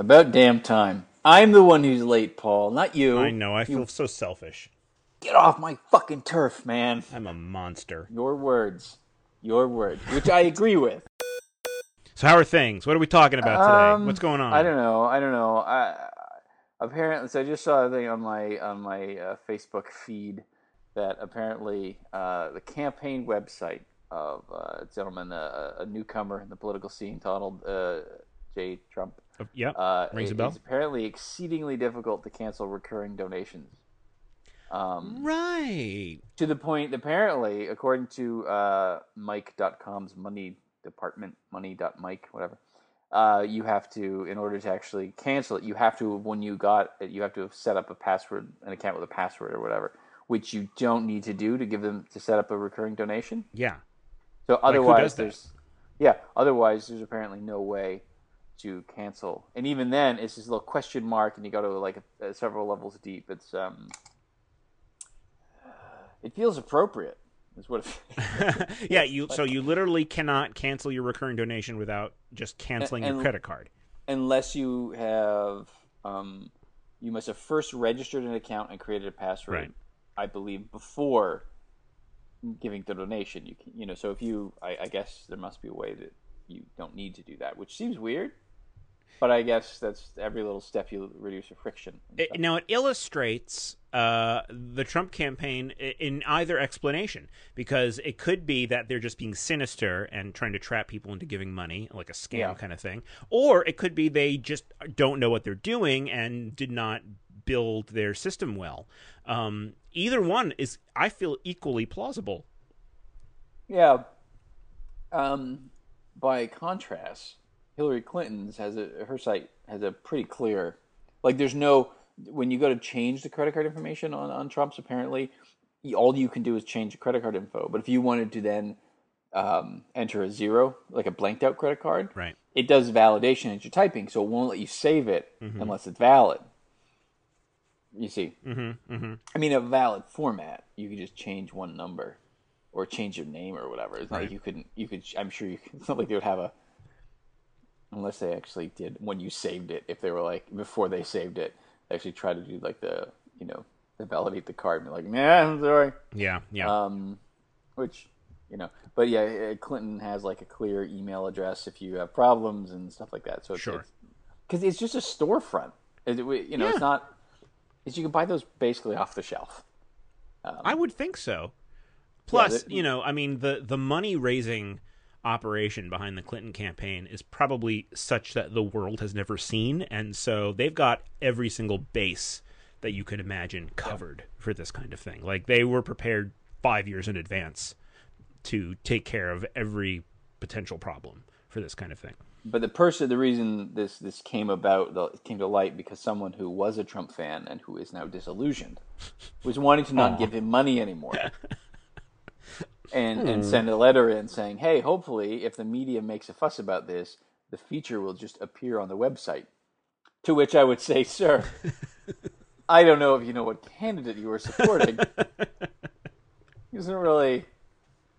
About damn time. I'm the one who's late, Paul, not you. I know. I feel You so selfish. get off my fucking turf, man. I'm a monster. Your words. Your words. Which I agree with. So how are things? What are we talking about today? Um, What's going on? I don't know. I don't know. I apparently, so I just saw a thing on my on my uh, Facebook feed that apparently uh, the campaign website of uh, a gentleman, uh, a newcomer in the political scene, Donald uh, J. Trump, Yep. uh, Rings a bell. It's apparently exceedingly difficult to cancel recurring donations. Um, right. to the point, apparently, according to uh, Mic.com's money department, money.mike, whatever, uh, you have to, in order to actually cancel it, you have to, when you got it, you have to have set up a password, an account with a password or whatever, which you don't need to do to give them, to set up a recurring donation. Yeah. So otherwise, that? there's, yeah, otherwise, there's apparently no way to cancel. And even then, it's this little question mark, and you go to like a, several levels deep. It's, um, it feels appropriate. Is what it yeah. You. So you literally cannot cancel your recurring donation without just canceling your and- credit card. unless you have um, you must have first registered an account and created a password Right. i believe before giving the donation you can, you know so if you I, I guess there must be a way that you don't need to do that which seems weird but i guess that's every little step you reduce the friction It, now it illustrates uh, the Trump campaign in either explanation because it could be that they're just being sinister and trying to trap people into giving money, like a scam Yeah. kind of thing, or it could be they just don't know what they're doing and did not build their system well. Um, either one is, I feel, equally plausible. Yeah. Um, by contrast, Hillary Clinton's has a her site has a pretty clear, like there's no when you go to change the credit card information on on Trump's apparently, all you can do is change the credit card info. But if you wanted to then um, enter a zero, like a blanked out credit card, Right. it does validation as you're typing, so it won't let you save it unless it's valid. You see, Mm-hmm, mm-hmm. I mean, a valid format, you could just change one number or change your name or whatever. It's not Right. like you couldn't. You could. I'm sure you. Could, it's not like they would have a. Unless they actually did when you saved it. If they were like before they saved it, they actually try to do like the you know the validate the card and be like, nah, I'm sorry. Yeah, yeah. Um, which you know, but yeah, uh, Clinton has like a clear email address if you have problems and stuff like that. So it's, Sure. because it's just a storefront. It, you know, Yeah. it's not. It's you can buy those basically off the shelf. I would think so. Plus, the- you know, I mean, the the money raising operation behind the Clinton campaign is probably such that the world has never seen, and so they've got every single base that you could imagine covered for this kind of thing. Like they were prepared five years in advance to take care of every potential problem for this kind of thing. But the person, the reason this this came about, the, came to light because someone who was a Trump fan and who is now disillusioned was wanting to not give him money anymore, and and send a letter in saying, "Hey, hopefully, if the media makes a fuss about this, the feature will just appear on the website." To which I would say, "Sir, I don't know if you know what candidate you are supporting. He doesn't really."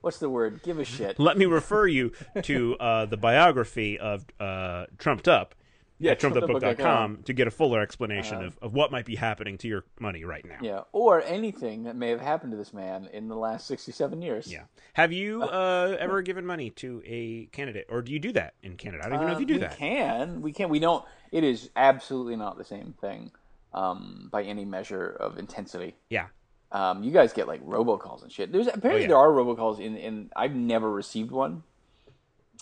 What's the word? Give a shit. Let me refer you to uh, the biography of uh, Trumped Up Yeah, trumpedupbook.com. to get a fuller explanation of, of what might be happening to your money right now. Yeah, or anything that may have happened to this man in the last sixty-seven years. Yeah. Have you uh, ever given money to a candidate, or do you do that in Canada? I don't even know if you do we that. We can. We can. We don't. It is absolutely not the same thing um, by any measure of intensity. Yeah. Um, you guys get like robocalls and shit. There's apparently Oh, yeah. there are robocalls in, in I've never received one.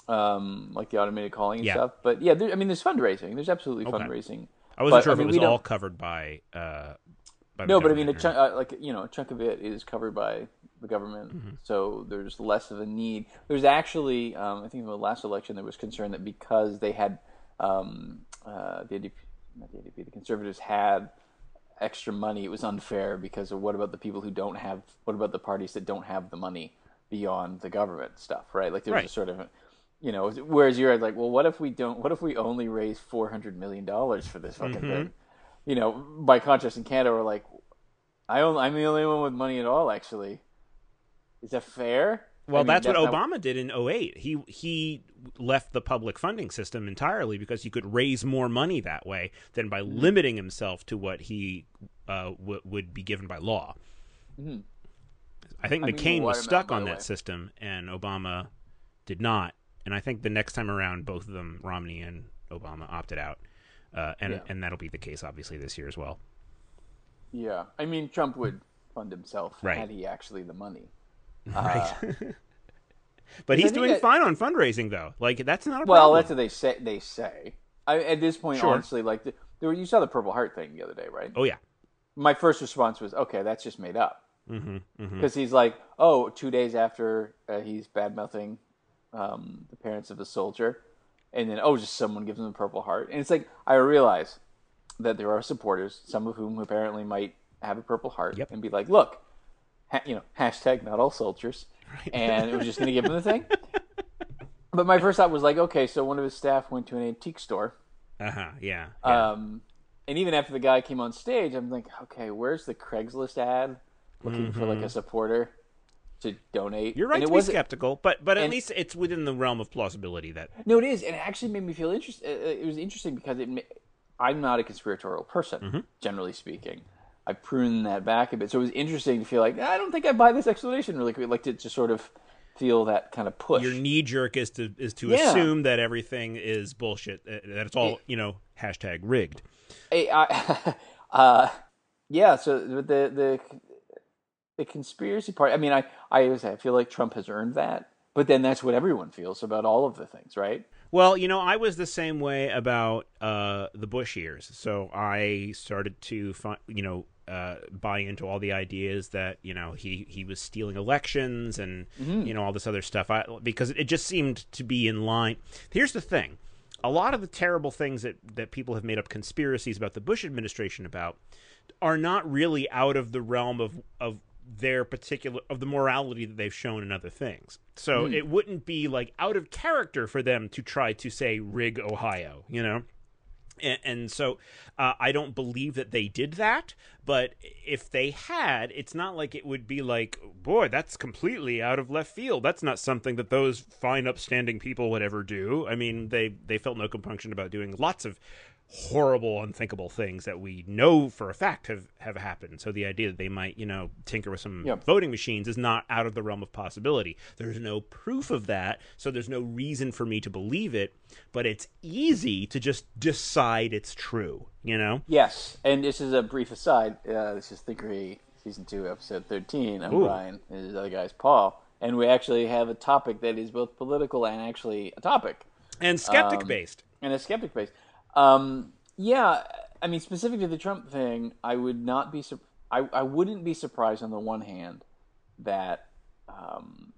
Um, like the automated calling and Yeah. stuff. But yeah, there, I mean, there's fundraising. There's absolutely Okay. fundraising. I wasn't But, sure I if mean, it was all covered by. Uh, by the No, but I mean, a chunk, uh, like you know, a chunk of it is covered by the government, Mm-hmm. so there's less of a need. There's actually, um, I think, in the last election, there was concern that because they had um, uh, the NDP, not the NDP, the Conservatives had extra money, it was unfair because of what about the people who don't have? What about the parties that don't have the money beyond the government stuff, right? Like there's Right. a sort of you know, whereas you're like, well, what if we don't? What if we only raise four hundred million dollars for this fucking Mm-hmm. thing? You know, by contrast, in Canada, we're like, I only, I'm the only one with money at all. Actually, is that fair? Well, I mean, that's, what not- Obama did in 08. He he left the public funding system entirely because he could raise more money that way than by Mm-hmm. limiting himself to what he uh, w- would be given by law. I think Mm-hmm. I mean, McCain was stuck on that way. system, and Obama did not. And I think the next time around, both of them, Romney and Obama, opted out, uh, and Yeah. and that'll be the case obviously this year as well. Yeah, I mean, Trump would fund himself Right. had he actually the money. Right. but he's doing that- fine on fundraising, though. Like that's not a Well, problem. that's what they say. They say. I, at this point, Sure. honestly, like the, there, you saw the Purple Heart thing the other day, right? oh yeah. My first response was, "Okay, that's just made up," Mm-hmm, because mm-hmm. he's like, oh, two days after uh, he's bad mouthing um, the parents of a soldier, and then oh, just someone gives him a Purple Heart," and it's like I realize that there are supporters, some of whom apparently might have a Purple Heart, Yep. and be like, "Look, ha- you know, hashtag not all soldiers," and it was just going to give him the thing. But my first thought was like, okay, so one of his staff went to an antique store. Uh huh. Yeah. yeah. Um, and even after the guy came on stage, I'm like, okay, where's the Craigslist ad looking for like a supporter to donate? You're right and to it be skeptical, but but at and- least it's within the realm of plausibility that No, it is, and it actually made me feel interesting. It was interesting because it. I'm not a conspiratorial person, Mm-hmm. generally speaking. I pruned that back a bit, so it was interesting to feel like I don't think I buy this explanation really quick. Like to, just sort of feel that kind of push. your knee jerk is to is to Yeah. assume that everything is bullshit, uh, that it's all you know hashtag rigged. Hey, I, uh, yeah. So the the the conspiracy part. I mean, I I always I feel like Trump has earned that, but then that's what everyone feels about all of the things, right? Well, you know, I was the same way about uh, the Bush years. So I started to, find, you know, uh, buy into all the ideas that you know he he was stealing elections and you know all this other stuff. I, because it just seemed to be in line. Here's the thing: a lot of the terrible things that that people have made up conspiracies about the Bush administration about are not really out of the realm of of their particular of the morality that they've shown in other things. So it wouldn't be like out of character for them to try to say rig Ohio, you know? And, and so uh, I don't believe that they did that. But if they had, it's not like it would be like, boy, that's completely out of left field. That's not something that those fine, upstanding people would ever do. I mean, they they felt no compunction about doing lots of horrible, unthinkable things that we know for a fact have have happened. So the idea that they might, you know, tinker with some Yep. voting machines is not out of the realm of possibility. There's no proof of that, so there's no reason for me to believe it. But it's easy to just decide it's true. You know? Yes, and this is a brief aside. Uh, this is Thinkery season two, episode thirteen. I'm Ooh. Brian, and the other guy's Paul, and we actually have a topic that is both political and actually a topic. And skeptic Um, based. and a skeptic base. Um, yeah, I mean, specific to the Trump thing, I would not be. Sur- I I wouldn't be surprised on the one hand that um,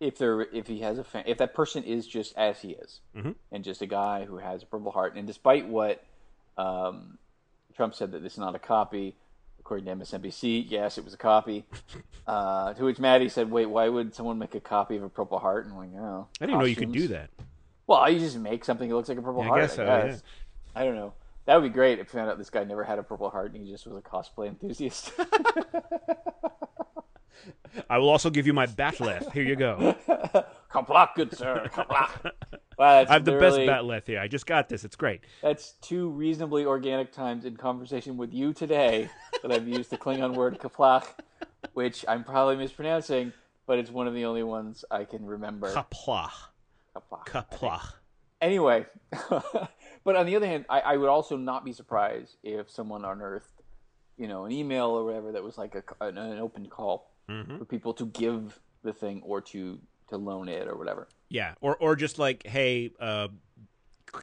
if there if he has a fan, if that person is just as he is, Mhm. and just a guy who has a Purple Heart, and despite what um, Trump said that this is not a copy. According to MSNBC, yes, it was a copy. Uh, to which Maddie said, "Wait, why would someone make a copy of a Purple Heart?" And I'm like, "Oh, I didn't know you could do that. Well, you just make something that looks like a purple Yeah, I heart. I guess guess. so, I don't know. That would be great if you found out this guy never had a purple heart and he just was a cosplay enthusiast. I will also give you my bat'leth. Here you go. Kaplak, good sir. Kaplak. Wow, I have the best bat'leth here. I just got this. It's great. That's two reasonably organic times in conversation with you today that I've used the Klingon word kaplak, which I'm probably mispronouncing, but it's one of the only ones I can remember. Kapla. Kapla. anyway, but on the other hand, I, I would also not be surprised if someone unearthed, you know, an email or whatever that was like a, an, an open call Mhm. for people to give the thing or to to loan it or whatever. Yeah, or or just like, hey, uh,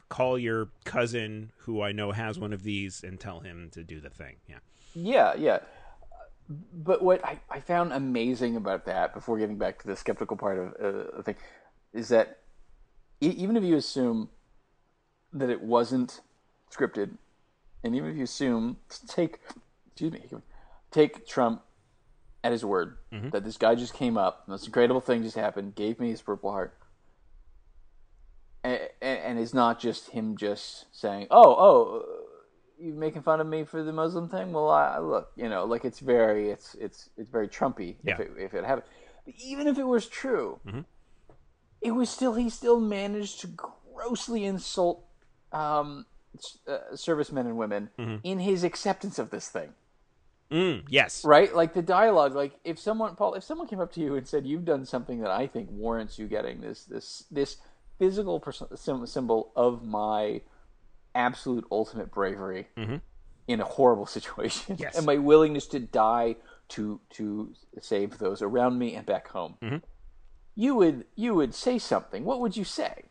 call your cousin who I know has one of these and tell him to do the thing. Yeah. Yeah, yeah. But what I, I found amazing about that, before getting back to the skeptical part of uh, the thing, is that even if you assume that it wasn't scripted, and even if you assume take, excuse me, take Trump at his word that this guy just came up, this incredible thing just happened, gave me his Purple Heart, and, and, and it's not just him just saying, "Oh, oh." you making fun of me for the Muslim thing? Well, I, I look, you know, like it's very, it's it's it's very Trumpy Yeah. if it if it happened. But even if it was true, Mm-hmm. It was still he still managed to grossly insult um, uh, servicemen and women Mm-hmm. in his acceptance of this thing. Mm, yes. Right? Like the dialogue. Like if someone, Paul, if someone came up to you and said, "You've done something that I think warrants you getting this this this physical pers- sym- symbol of my absolute ultimate bravery mm-hmm. in a horrible situation, Yes. and my willingness to die to to save those around me and back home," you would you would say something. What would you say?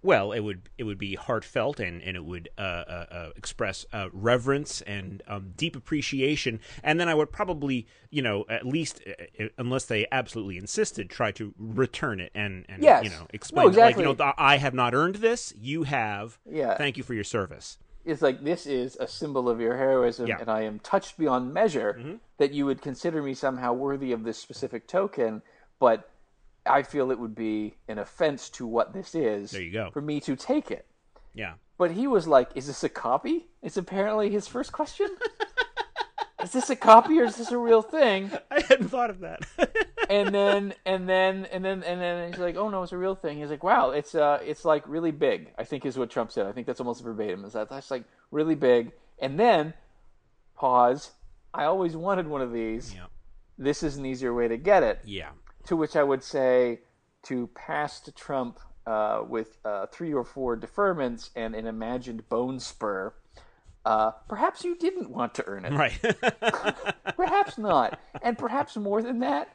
Well, it would it would be heartfelt and and it would uh, uh, uh, express uh, reverence and um, deep appreciation, and then I would probably you know at least uh, uh, unless they absolutely insisted try to return it and and Yes. you know No, explain like you know I have not earned this, you have. Yeah. Thank you for your service. It's like this is a symbol of your heroism, Yeah. Mm-hmm. and I am touched beyond measure that you would consider me somehow worthy of this specific token. But I feel it would be an offense to what this is. There you go. For me to take it. Yeah. But he was like, "Is this a copy?" It's apparently his first question. is this a copy or is this a real thing? I hadn't thought of that. and then and then and then and then he's like, "Oh no, it's a real thing." He's like, "Wow, it's uh, it's like really big." I think is what Trump said. I think that's almost verbatim. Is that that's like really big? And then pause. I always wanted one of these. yeah. This is an easier way to get it. Yeah. To which I would say to pass to Trump uh, with uh, three or four deferments and an imagined bone spur. Uh, perhaps you didn't want to earn it. Right. Perhaps not. And perhaps more than that,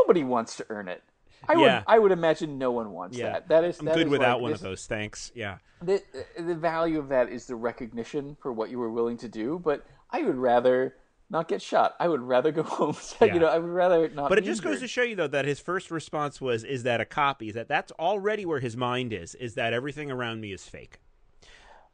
nobody wants to earn it. I Yeah. would I would imagine no one wants yeah. that. That is I'm that good is without like one this- of those. Thanks. Yeah. The, the value of that is the recognition for what you were willing to do, but I would rather not get shot. I would rather go home. Yeah. you know, I would rather not But it just goes to show you though that his first response was is that a copy? Is that that's already where his mind is is that everything around me is fake.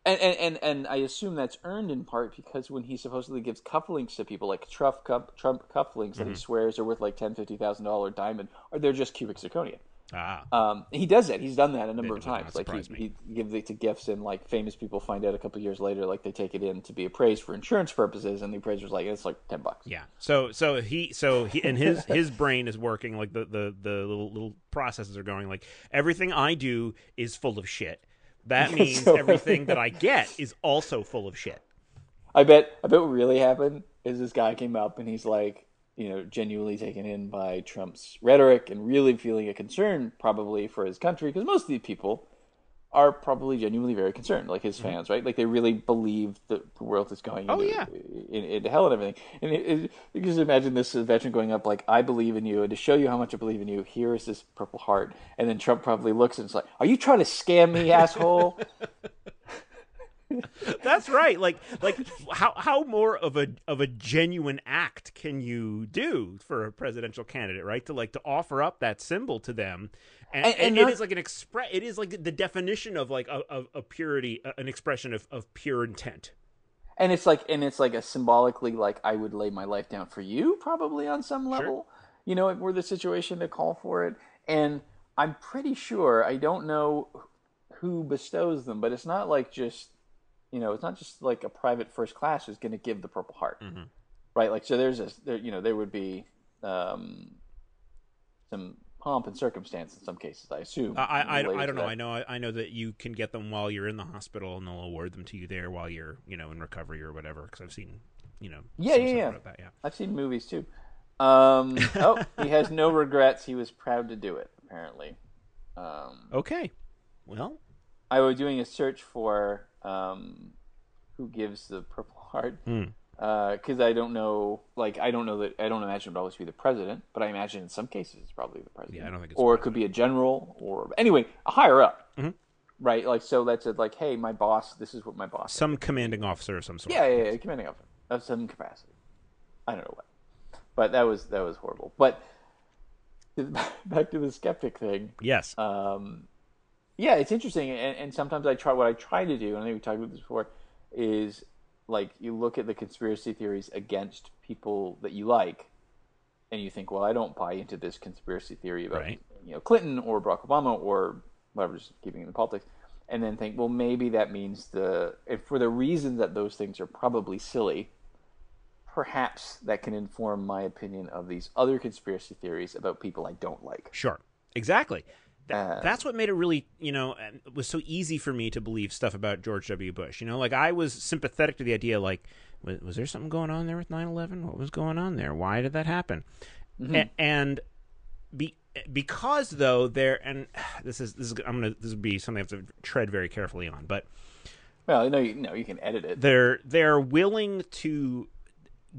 and, and, and, and I assume that's earned in part because when he supposedly gives cufflinks to people, like Trump, cuff, Trump cufflinks that he Mm-hmm. swears are worth like ten, fifty thousand dollar diamond, or they're just cubic zirconia. Ah. Um, he does that. He's done that a number of times. Like he, he gives it to gifts, and like famous people find out a couple years later, like they take it in to be appraised for insurance purposes, and the appraiser's like, it's like ten bucks. Yeah. So so he so he and his his brain is working like the the the little little processes are going like everything I do is full of shit. That means So- everything that I get is also full of shit. I bet. I bet what really happened is this guy came up and he's like, you know, genuinely taken in by Trump's rhetoric and really feeling a concern probably for his country because most of these people are probably genuinely very concerned, like his fans, right? Like they really believe that the world is going Mm-hmm. Oh, into, yeah. in, into hell and everything. And it, it, you just imagine this veteran going up like, "I believe in you," and to show you how much I believe in you, here is this Purple Heart. And then Trump probably looks and it's like, "Are you trying to scam me, asshole?" That's right. Like like how how more of a of a genuine act can you do for a presidential candidate, right? To like to offer up that symbol to them. And, And- and, it not- is like an express it is like the definition of like a, of, of purity, an expression of, of pure intent. and it's like and it's like a symbolically like I would lay my life down for you probably on some level. You know, if we're the situation to call for it. And I'm pretty sure I don't know who bestows them, but it's not like just you know, it's not just like a private first class who's going to give the Purple Heart, right? Like, so there's a there, you know, there would be um, some pomp and circumstance in some cases, I assume. I I, I, related I to don't know. that. I know I know that you can get them while you're in the hospital, and they'll award them to you there while you're you know in recovery or whatever. Because I've seen you know Yeah, yeah, yeah. that. Yeah. I've seen movies too. Um, oh, he has no regrets. He was proud to do it. Apparently, um, Okay. Well, I was doing a search for um, who gives the Purple Heart Hmm. because I don't know. Like, I don't know that. I don't imagine it would always be the president, but I imagine in some cases it's probably the president. Yeah, I don't think it's or it could be a general, or anyway, a higher up. Right, like so. That's it. Like, hey, my boss. This is what my boss. some commanding officer of some sort. Yeah, yeah, yeah, commanding officer of some capacity. I don't know what, but that was that was horrible. But back to the skeptic thing. Yes. Um, yeah, it's interesting, and, and sometimes I try what I try to do, and I think we talked about this before, is like you look at the conspiracy theories against people that you like, and you think, well, I don't buy into this conspiracy theory about Right. you know Clinton or Barack Obama or whatever, just keeping it in politics, and then think, well, maybe that means the if for the reason that those things are probably silly, perhaps that can inform my opinion of these other conspiracy theories about people I don't like. Sure. Exactly. Th- Uh, that's what made it really, you know, it was so easy for me to believe stuff about George W. Bush. You know, like I was sympathetic to the idea, like, was, was there something going on there with 9 11? What was going on there? Why did that happen? A- and be, because, though, there, and this is, this is, I'm going to, this would be something I have to tread very carefully on, but Well, no, you, no, you can edit it. they're they're willing to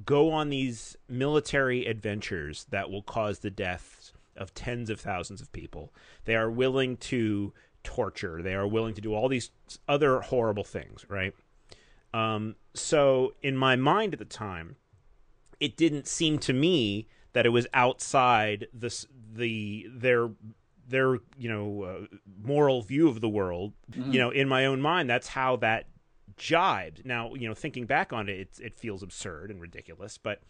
go on these military adventures that will cause the deaths of tens of thousands of people. They are willing to torture. They are willing to do all these other horrible things, right? Um, so in my mind at the time, it didn't seem to me that it was outside the the their their you know uh, moral view of the world. You know, in my own mind, that's how that jibed. Now, you know, thinking back on it, it, it feels absurd and ridiculous, but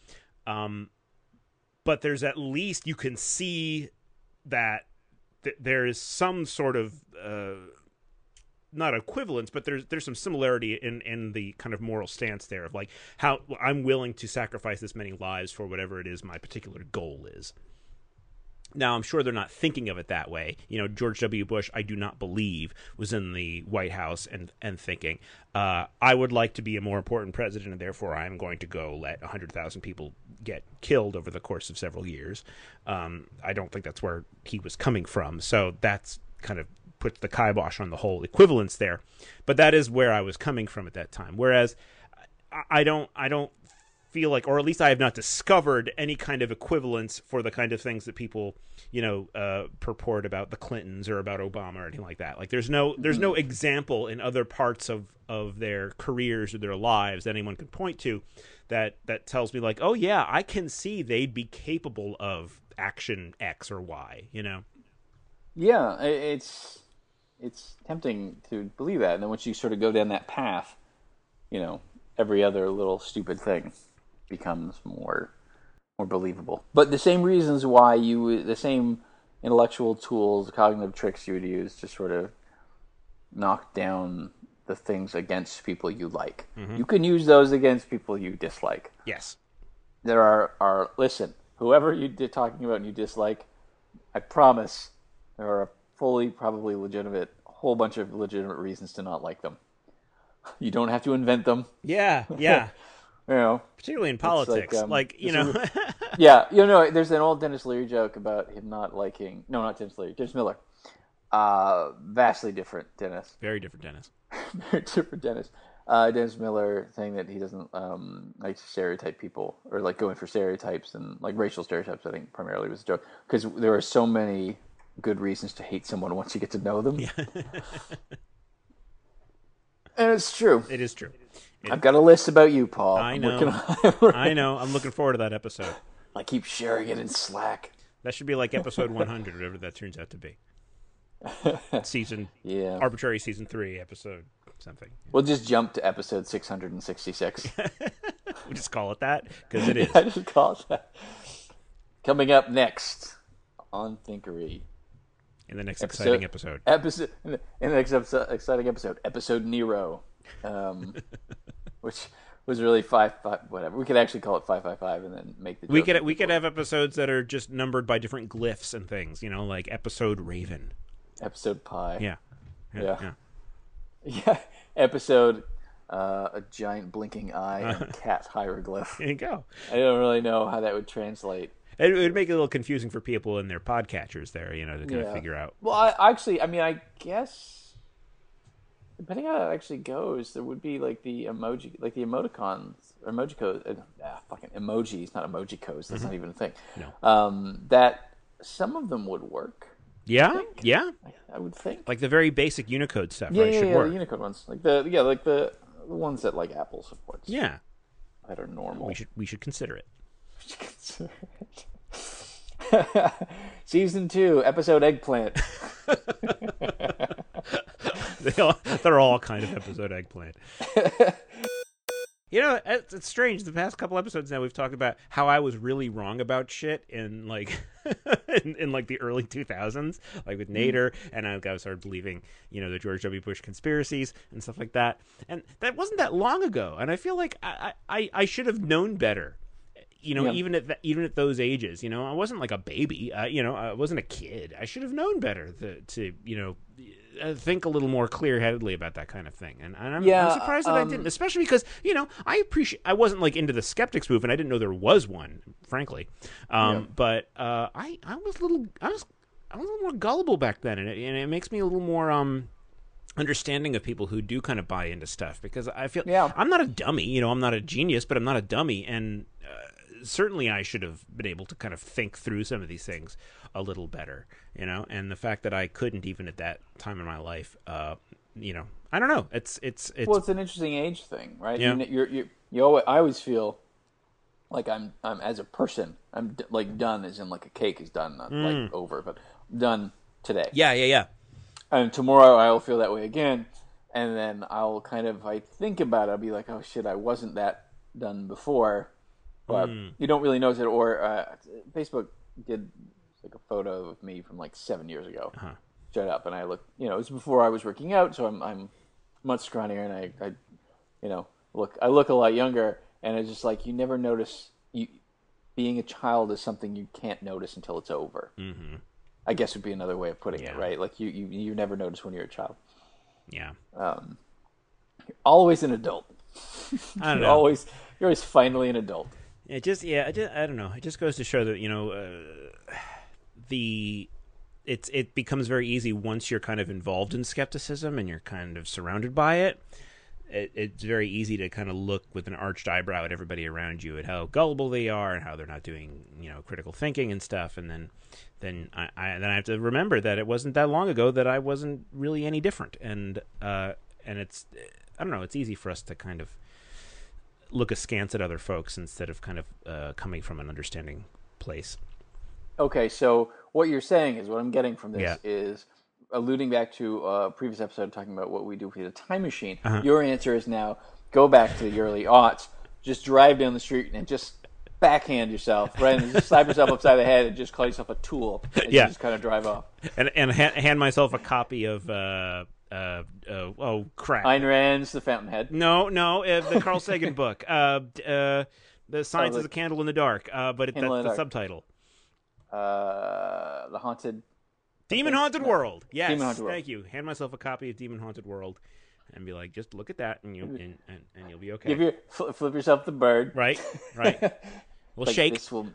um, but there's at least you can see that th- there is some sort of uh, not equivalence, but there's there's some similarity in in the kind of moral stance there of like how I'm willing to sacrifice this many lives for whatever it is my particular goal is. Now, I'm sure they're not thinking of it that way. You know, George W. Bush, I do not believe, was in the White House and, and thinking, uh, I would like to be a more important president, and therefore I'm going to go let 100,000 people get killed over the course of several years. Um, I don't think that's where he was coming from. So that's kind of puts the kibosh on the whole equivalence there. But that is where I was coming from at that time. Whereas I- I don't, I don't feel like, or at least I have not discovered any kind of equivalence for the kind of things that people, you know, uh, purport about the Clintons or about Obama or anything like that. Like, there's no, there's no example in other parts of of their careers or their lives that anyone can point to that that tells me like, oh yeah, I can see they'd be capable of action X or Y. You know? Yeah, it's it's tempting to believe that, and then once you sort of go down that path, you know, every other little stupid thing becomes more more believable. But the same reasons why you the same intellectual tools, cognitive tricks you would use to sort of knock down the things against people you like. Mm-hmm. You can use those against people you dislike. Yes. There are are listen, whoever you're talking about and you dislike, I promise there are a fully probably legitimate whole bunch of legitimate reasons to not like them. You don't have to invent them, Yeah. Yeah. you know. Particularly in politics, um, like you know. Yeah, you know, there's an old Denis Leary joke about him not liking no, not Denis Leary, Dennis Miller. Uh, vastly different Dennis. Very different, Dennis. Very different Dennis. Uh, Dennis Miller saying that he doesn't um, like to stereotype people or like going for stereotypes and like racial stereotypes. I think primarily was a joke because there are so many good reasons to hate someone once you get to know them. and it's true. It is true. I've got a list about you, Paul. I know. on- I know. I'm looking forward to that episode. I keep sharing it in Slack. That should be like episode 100, whatever that turns out to be. Season, Yeah. arbitrary season three, episode something. We'll just jump to episode 666. We just call it that because it is. I just call it that. Coming up next on Thinkery. In the next Episode- exciting episode. Episode in the, in the next episode, exciting episode, episode Nero, um, which was really five five whatever. We could actually call it five five five and then make the We could we could have episodes that are just numbered by different glyphs and things. You know, like episode Raven. episode pi. Yeah. Yeah. Yeah. Episode uh, a giant blinking eye and cat hieroglyph. There you go. I don't really know how that would translate. It would make it a little confusing for people in their podcatchers there, you know, to kind Yeah. of figure out. Well, I actually, I mean, I guess depending on how it actually goes, there would be like the emoji, like the emoticons, or emoji codes, uh, ah, fucking emojis, not emoji codes. That's not even a thing. No. Um, that some of them would work. Yeah, yeah. I would think. Like the very basic Unicode stuff, yeah, right? yeah, Should yeah, work. the Unicode ones, like the yeah, like the, the ones that like Apple supports. yeah. that are normal. We should we should consider it. consider it. Season two, episode eggplant. They all, they're all kind of episode eggplant. you know, it's, it's strange. The past couple episodes now, we've talked about how I was really wrong about shit, in like, in, in like the early 2000s, like with Nader, and I got started believing, you know, the George W. Bush conspiracies and stuff like that. And that wasn't that long ago, and I feel like I I, I should have known better. You know, Yeah. even at th- even at those ages, you know, I wasn't like a baby. Uh, you know, I wasn't a kid. I should have known better to, to you know, think a little more clear headedly about that kind of thing. And, and I'm, Yeah, I'm surprised that I um, didn't, especially because you know I appreciate. I wasn't like into the skeptics movement. I didn't know there was one, frankly. Um, Yeah. But uh, I I was a little I was I was a little more gullible back then, and it, and it makes me a little more um understanding of people who do kind of buy into stuff because I feel Yeah. I'm not a dummy. You know, I'm not a genius, but I'm not a dummy, and uh, certainly I should have been able to kind of think through some of these things a little better. You know, and the fact that I couldn't even at that time in my life, uh, you know, I don't know. It's it's it's Well, it's an interesting age thing, right? Yeah. You, you're, you you always, I always feel like I'm I'm as a person I'm d- like done as in like a cake is done, not like over, but done today. yeah, yeah, yeah. And tomorrow I'll feel that way again, and then I'll kind of I think about it. I'll be like, oh shit, I wasn't that done before, but you don't really notice it. Or uh, Facebook did like a photo of me from like seven years ago, straight up, and I look, you know, it was before I was working out, so I'm I'm much scrawnier, and I, I you know, look I look a lot younger, and it's just like you never notice you being a child is something you can't notice until it's over. Mm-hmm. I guess would be another way of putting Yeah. it, right? Like you, you you never notice when you're a child. Yeah. Always an adult. I don't You're know. always you're always finally an adult. It just yeah, I, just, I don't know. It just goes to show that you know uh, the it's it becomes very easy once you're kind of involved in skepticism and you're kind of surrounded by it. It, it's very easy to kind of look with an arched eyebrow at everybody around you at how gullible they are and how they're not doing you know critical thinking and stuff. And then then I, I then I have to remember that it wasn't that long ago that I wasn't really any different. And uh, and it's I don't know. It's easy for us to kind of look askance at other folks instead of kind of uh, coming from an understanding place. Okay, so what you're saying is what I'm getting from this Yeah. is alluding back to a previous episode talking about what we do with a time machine. Uh-huh. Your answer is now go back to the early aughts, just drive down the street and just backhand yourself, right? And just slap yourself upside the head and just call yourself a tool. And Yeah. Just kind of drive off. And and ha- hand myself a copy of uh, uh, uh, oh crap. Ayn Rand's The Fountainhead. no, no, uh, the Carl Sagan book. Uh, uh, the science Oh, is a candle in the dark. Uh, but it, that's the the subtitle. Uh, the Haunted. Demon Haunted World. Yes, Demon Haunted World. thank you. Hand myself a copy of Demon Haunted World, and be like, just look at that, and you and, and, and you'll be okay. Give your fl- flip yourself the bird. right, right. We'll Like, shake. This will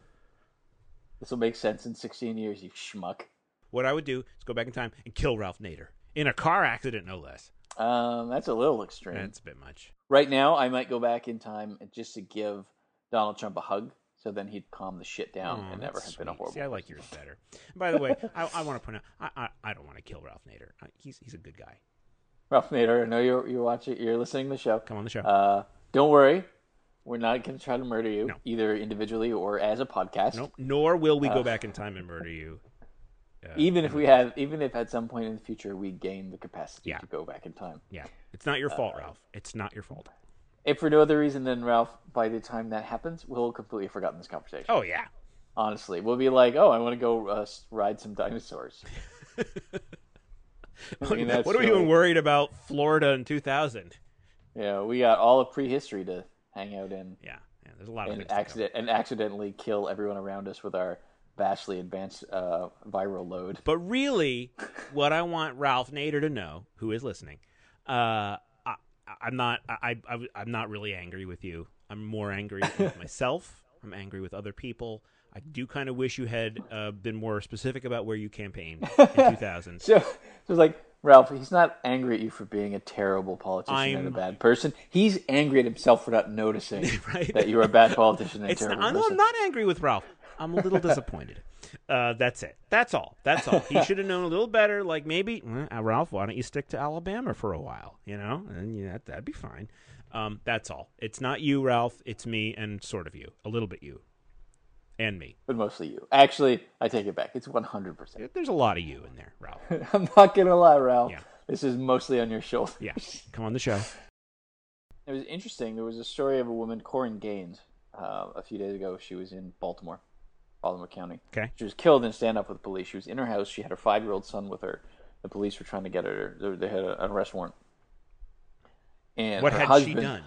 this will make sense in 16 years, you schmuck. What I would do is go back in time and kill Ralph Nader in a car accident, no less. Um, that's a little extreme. That's a bit much. Right now, I might go back in time just to give Donald Trump a hug, so then he'd calm the shit down Oh, and never have been a horrible. See, I like yours better. By the way, I, I want to point out, I, I, I don't want to kill Ralph Nader. I, he's he's a good guy. Ralph Nader, I know you're you're watching, you're listening to the show. Come on the show. Uh, don't worry, we're not going to try to murder you No. either individually or as a podcast. nope. Nor will we uh, go back in time and murder you. Uh, Even if we have, even if at some point in the future we gain the capacity Yeah. to go back in time. yeah, it's not your uh, fault, Ralph. It's not your fault. If for no other reason than Ralph, by the time that happens, we'll have completely forgotten this conversation. Oh yeah. Honestly, we'll be like, "Oh, I want to go uh, ride some dinosaurs." I mean, what are we even worried about Florida in 2000? Yeah, we got all of prehistory to hang out in Yeah, yeah. There's a lot of and things. to go. accident and accidentally kill everyone around us with our vastly advanced uh, viral load. But really, what I want Ralph Nader to know, who is listening, uh, I, I'm not. I, I, I'm not really angry with you. I'm more angry with myself. I'm angry with other people. I do kind of wish you had uh, been more specific about where you campaigned in 2000. So, so it's like Ralph, he's not angry at you for being a terrible politician and a I'm- bad person. He's angry at himself for not noticing Right. that you're a bad politician and It's not, terrible no, person. I'm not angry with Ralph. I'm a little disappointed. Uh, that's it. That's all. That's all. He should have known a little better. Like maybe, "Uh, Ralph, why don't you stick to Alabama for a while? You know, and yeah, that, that'd be fine. Um, that's all. It's not you, Ralph. It's me and sort of you, a little bit you, and me. but mostly you. Actually, I take it back. It's 100%. There's a lot of you in there, Ralph. I'm not going to lie, Ralph. Yeah. This is mostly on your shoulders. Yeah, come on the show. It was interesting. There was a story of a woman, Korryn Gaines, uh, a few days ago. She was in Baltimore, Baltimore County. Okay. She was killed in a standoff with the police. She was in her house. She had her five year old son with her. The police were trying to get her. They had an arrest warrant. And What had husband, she done?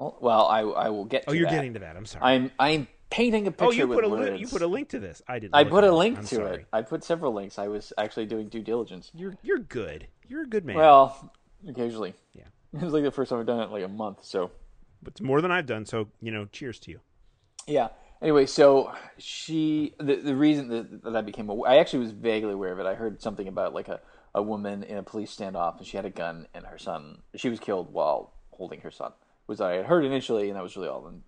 Oh, well, I I will get. To Oh, you're that. getting to that. I'm sorry. I'm I'm painting a oh, picture oh, you with put a li- you put a link to this. I didn't. I put a link to sorry. it. I put several links. I was actually doing due diligence. You're you're good. You're a good man. Well, occasionally. Yeah. It was like the first time I've done it in like a month. So it's more than I've done. So you know, cheers to you. yeah. Anyway, so she the the reason that, that I became aware, I actually was vaguely aware of it. I heard something about like a a woman in a police standoff and she had a gun and her son she was killed while holding her son. Was I had heard initially and that was really all. And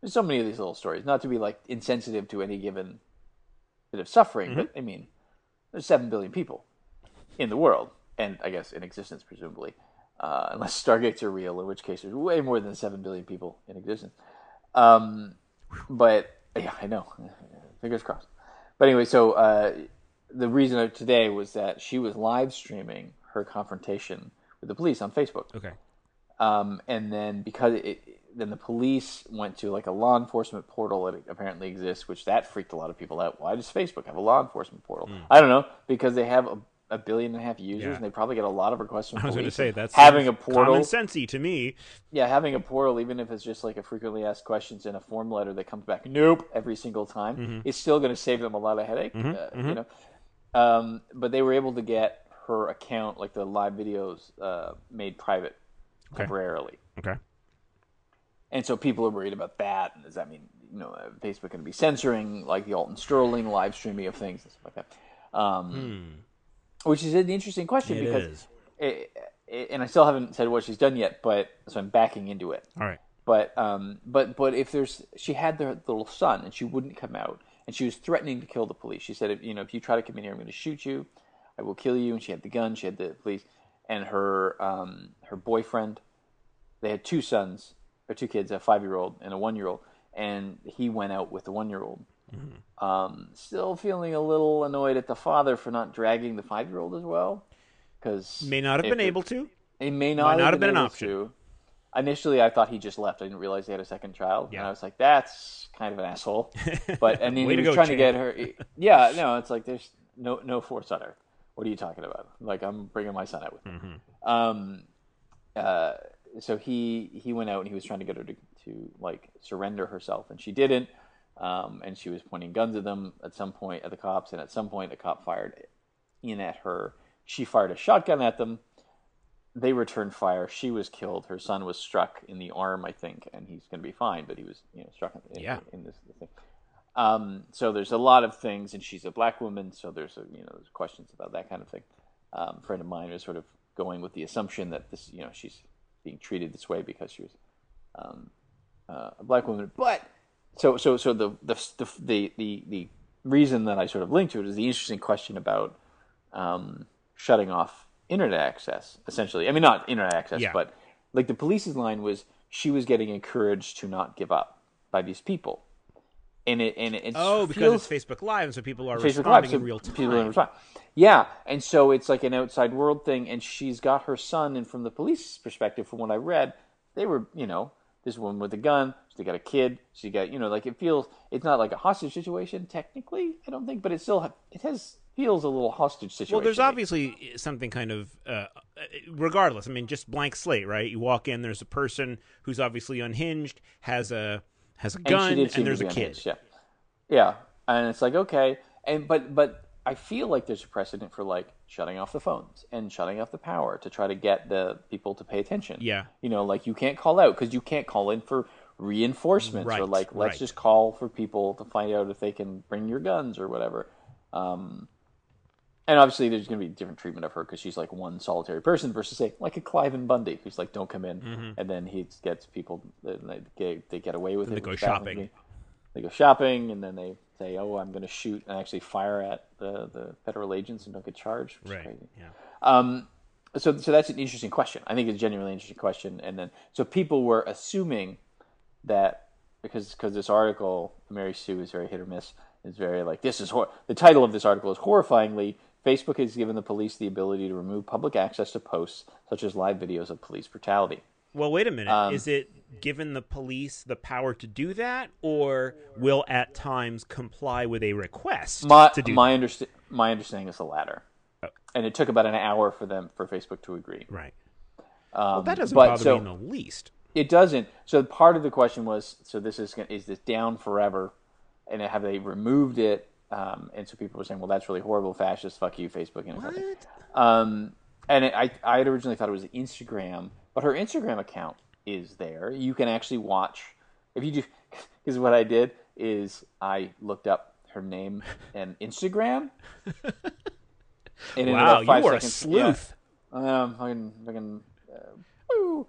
there's so many of these little stories. Not to be like insensitive to any given bit of suffering, but I mean, there's seven billion people in the world, and I guess in existence, presumably, uh, unless stargates are real, in which case there's way more than seven billion people in existence. Um, but yeah, I know. Fingers crossed. But anyway, so uh, the reason of today was that she was live streaming her confrontation with the police on Facebook. Okay. Um, and then because it, then the police went to like a law enforcement portal that apparently exists, which that freaked a lot of people out. Why does Facebook have a law enforcement portal? I don't know because they have a, a billion and a half users, Hmm. Yeah. and they probably get a lot of requests from I was going to say that's having a portal. common sensey to me. Yeah, having a portal, even if it's just like a frequently asked questions in a form letter that comes back, nope, every single time, Mm-hmm. it's still going to save them a lot of headache. uh, You know, um, but they were able to get her account, like the live videos, uh, made private temporarily. Okay. And so people are worried about that. And does that mean you know uh, Facebook going to be censoring like the Alton Sterling live streaming of things and stuff like that? Um, Which is an interesting question. It because. It, it, and I still haven't said what she's done yet, but so I'm backing into it. All right. But um, but but if there's she had the little son and she wouldn't come out and she was threatening to kill the police. She said, if, you know, if you try to come in here, I'm going to shoot you. I will kill you. And she had the gun. She had the police and her um, her boyfriend. They had two sons or two kids, a five year old and a one year old, and he went out with the one year old. Um, still feeling a little annoyed at the father for not dragging the five year old as well, because May not have been able to. It may not, not have been an able option. to. Initially, I thought he just left. I didn't realize he had a second child, and Yeah. I was like, "That's kind of an asshole." But and then he was go, trying to get her. Yeah, no, it's like there's no no force on her. What are you talking about? Like I'm bringing my son out with me. Mm-hmm. Um, uh, so he he went out and he was trying to get her to, to like surrender herself, and she didn't. Um, and she was pointing guns at them at some point at the cops, and at some point a cop fired in at her. She fired a shotgun at them. They returned fire. She was killed. Her son was struck in the arm, I think, and he's going to be fine. But he was, you know, struck in, Yeah. in this, this thing. Um, so there's a lot of things, and she's a black woman, so there's a, you know there's questions about that kind of thing. Um, a friend of mine was sort of going with the assumption that this, you know, she's being treated this way because she was um, uh, a black woman. But so so so the the the the the, reason that I sort of linked to it is the interesting question about um, shutting off internet access. Essentially, I mean not internet access, Yeah. but like the police's line was she was getting encouraged to not give up by these people. And it and it Oh, because it's Facebook Live, and so people are Facebook responding Live, so in real time. people respond- Yeah, and so it's like an outside world thing, and she's got her son, and from the police perspective, from what I read, they were, you know, this woman with a gun, she got a kid, she got, you know, like it feels, it's not like a hostage situation technically, I don't think, but it still, it has feels a little hostage situation. Well, there's obviously something kind of, uh, regardless. I mean, just blank slate, right? You walk in, there's a person who's obviously unhinged, has a has a gun, and, there's a kid. unhinged, Yeah, yeah, and it's like okay, and but but I feel like there's a precedent for like shutting off the phones and shutting off the power to try to get the people to pay attention. Yeah. you know, like you can't call out because you can't call in for reinforcements or like let's right. just call for people to find out if they can bring your guns or whatever. Um, and obviously, there's going to be different treatment of her because she's like one solitary person versus say like a Cliven Bundy who's like don't come in, and then he gets people they get they get away with it. Mm-hmm. they go which happens to shopping. They go shopping, and then they say, "Oh, I'm going to shoot and actually fire at the, the federal agents and don't get charged." Right. crazy. Yeah. Um, so, so that's an interesting question. I think it's a genuinely interesting question. And then, so people were assuming that because because this article, Mary Sue, is very hit or miss. Is very like this is hor- the title of this article is horrifyingly. Facebook has given the police the ability to remove public access to posts such as live videos of police brutality. Well, wait a minute. Um, Is it given the police the power to do that, or will at times comply with a request My to do my understa- my understanding is the latter, Oh. and it took about an hour for them for Facebook to agree. Right. well, that doesn't Um, but bother so- me in the least. It doesn't. So part of the question was, so this is is this down forever, and have they removed it? Um, and so people were saying, well, that's really horrible, fascist, fuck you, Facebook, and everything. Um, and it, I I had originally thought it was Instagram, but her Instagram account is there. You can actually watch if you do. Because what I did is I looked up her name and Instagram. And Wow, you are a sleuth. Yeah, um, fucking, fucking, uh, woo.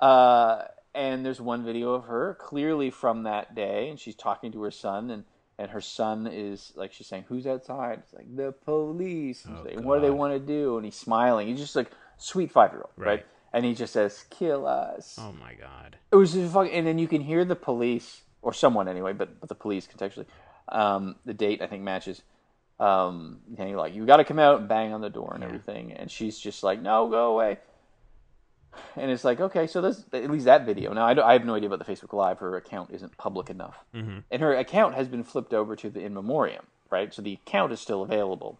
Uh, and there's one video of her clearly from that day, and she's talking to her son, and and her son is like she's saying, "Who's outside?" It's like the police. Oh, like, what do they want to do? And he's smiling. He's just like sweet five year old, right. Right. And he just says, "Kill us." Oh my god. It was just fucking, and then you can hear the police or someone anyway, but but the police contextually. Um, the date I think matches. Um, and you're like, you got to come out and bang on the door and everything, and she's just like, no, go away. And it's like, okay, so there's at least that video. Now I, I have no idea about the Facebook Live. Her account isn't public enough, mm-hmm. and her account has been flipped over to the in memoriam, right? So the account is still available.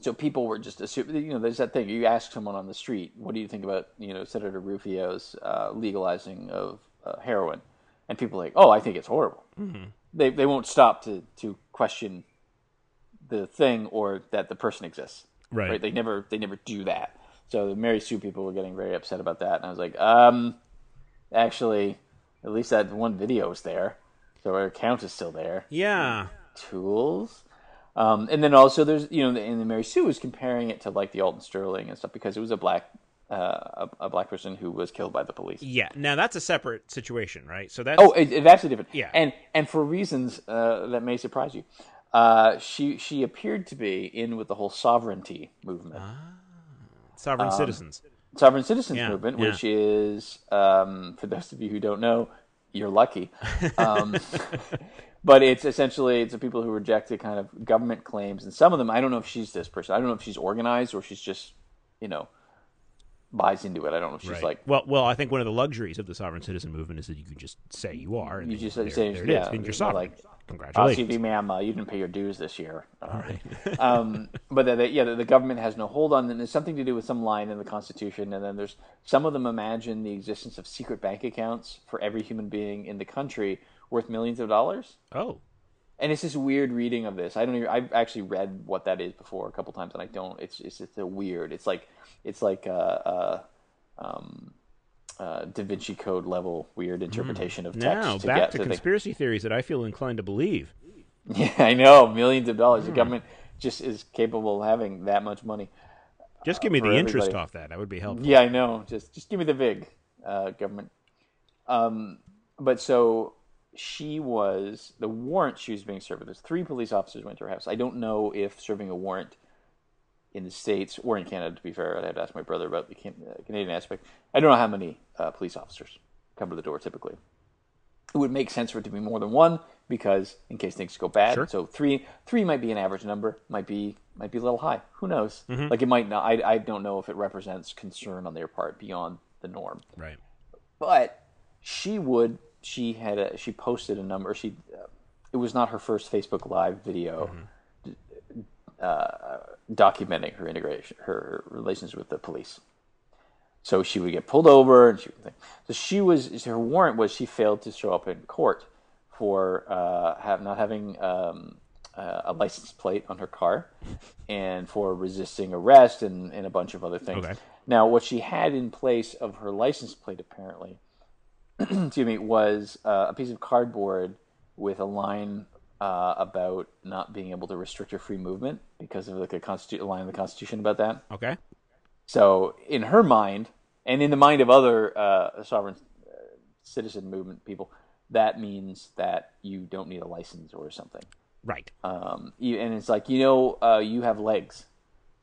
So people were just assuming, you know, there's that thing. You ask someone on the street, what do you think about, you know, Senator Rufio's uh, legalizing of uh, heroin? And people are like, oh, I think it's horrible. Mm-hmm. They they won't stop to to question the thing or that the person exists. Right. They never they never do that. So the Mary Sue people were getting very upset about that, and I was like, um, actually, at least that one video is there, so our account is still there Yeah. tools. Um, and then also there's you know and the Mary Sue was comparing it to like the Alton Sterling and stuff because it was a black uh, a, a black person who was killed by the police. Yeah. Now that's a separate situation, right? So that's Oh, it, it's actually different. Yeah. and and for reasons uh, that may surprise you, uh, she she appeared to be in with the whole sovereignty movement, sovereign um, citizens. sovereign citizens Yeah, movement, yeah. which is um, for those of you who don't know, you're lucky. Um, but it's essentially it's the people who reject the kind of government claims, and some of them I don't know if she's this person. I don't know if she's organized or she's just you know buys into it. I don't know if she's Right. like well, well, I think one of the luxuries of the sovereign citizen movement is that you can just say you are, and You just there, say- there it yeah, is, and you're sovereign. like, Congratulations. LCD, ma'am, uh, you didn't pay your dues this year. Uh, um, but that, that- yeah, the, the government has no hold on them. There's something to do with some line in the Constitution, and then there's some of them imagine the existence of secret bank accounts for every human being in the country worth millions of dollars. Oh, And it's this weird reading of this. I don't. Even, I've actually read what that is before a couple times, and I don't. It's it's it's a weird. It's like it's like uh, uh, um, uh, Da Vinci Code level weird interpretation of text. Hmm. now to back get to the- conspiracy theories that I feel inclined to believe. Yeah, I know. Millions of dollars. Hmm. The government just is capable of having that much money. Just give me for the interest everybody. off that. That would be helpful. Yeah, I know. Just just give me the vig, uh, government. Um, but so she was the warrant she was being served with. There's three police officers went to her house. I don't know if serving a warrant in the states or in Canada. To be fair, I'd have to ask my brother about the uh, Canadian aspect. I don't know how many uh, police officers come to the door typically. It would make sense for it to be more than one because in case things go bad. Sure. So three three might be an average number. Might be might be a little high. Who knows? Mm-hmm. Like it might not. I I don't know if it represents concern on their part beyond the norm. Right. But she would. She had a. She posted a number. She. Uh, it was not her first Facebook Live video. Uh, documenting her integration, her relations with the police. So she would get pulled over, and she would think. So she was. Her warrant was she failed to show up in court for uh, have not having um, uh, a license plate on her car, and for resisting arrest and, and a bunch of other things. Okay. Now, what she had in place of her license plate, apparently, excuse me, was uh, a piece of cardboard with a line uh, about not being able to restrict your free movement because of like a, constitu- line in the Constitution about that. Okay. So, in her mind, and in the mind of other uh, sovereign uh, citizen movement people, that means that you don't need a license or something. Right. Um, you, and it's like you know, uh, you have legs,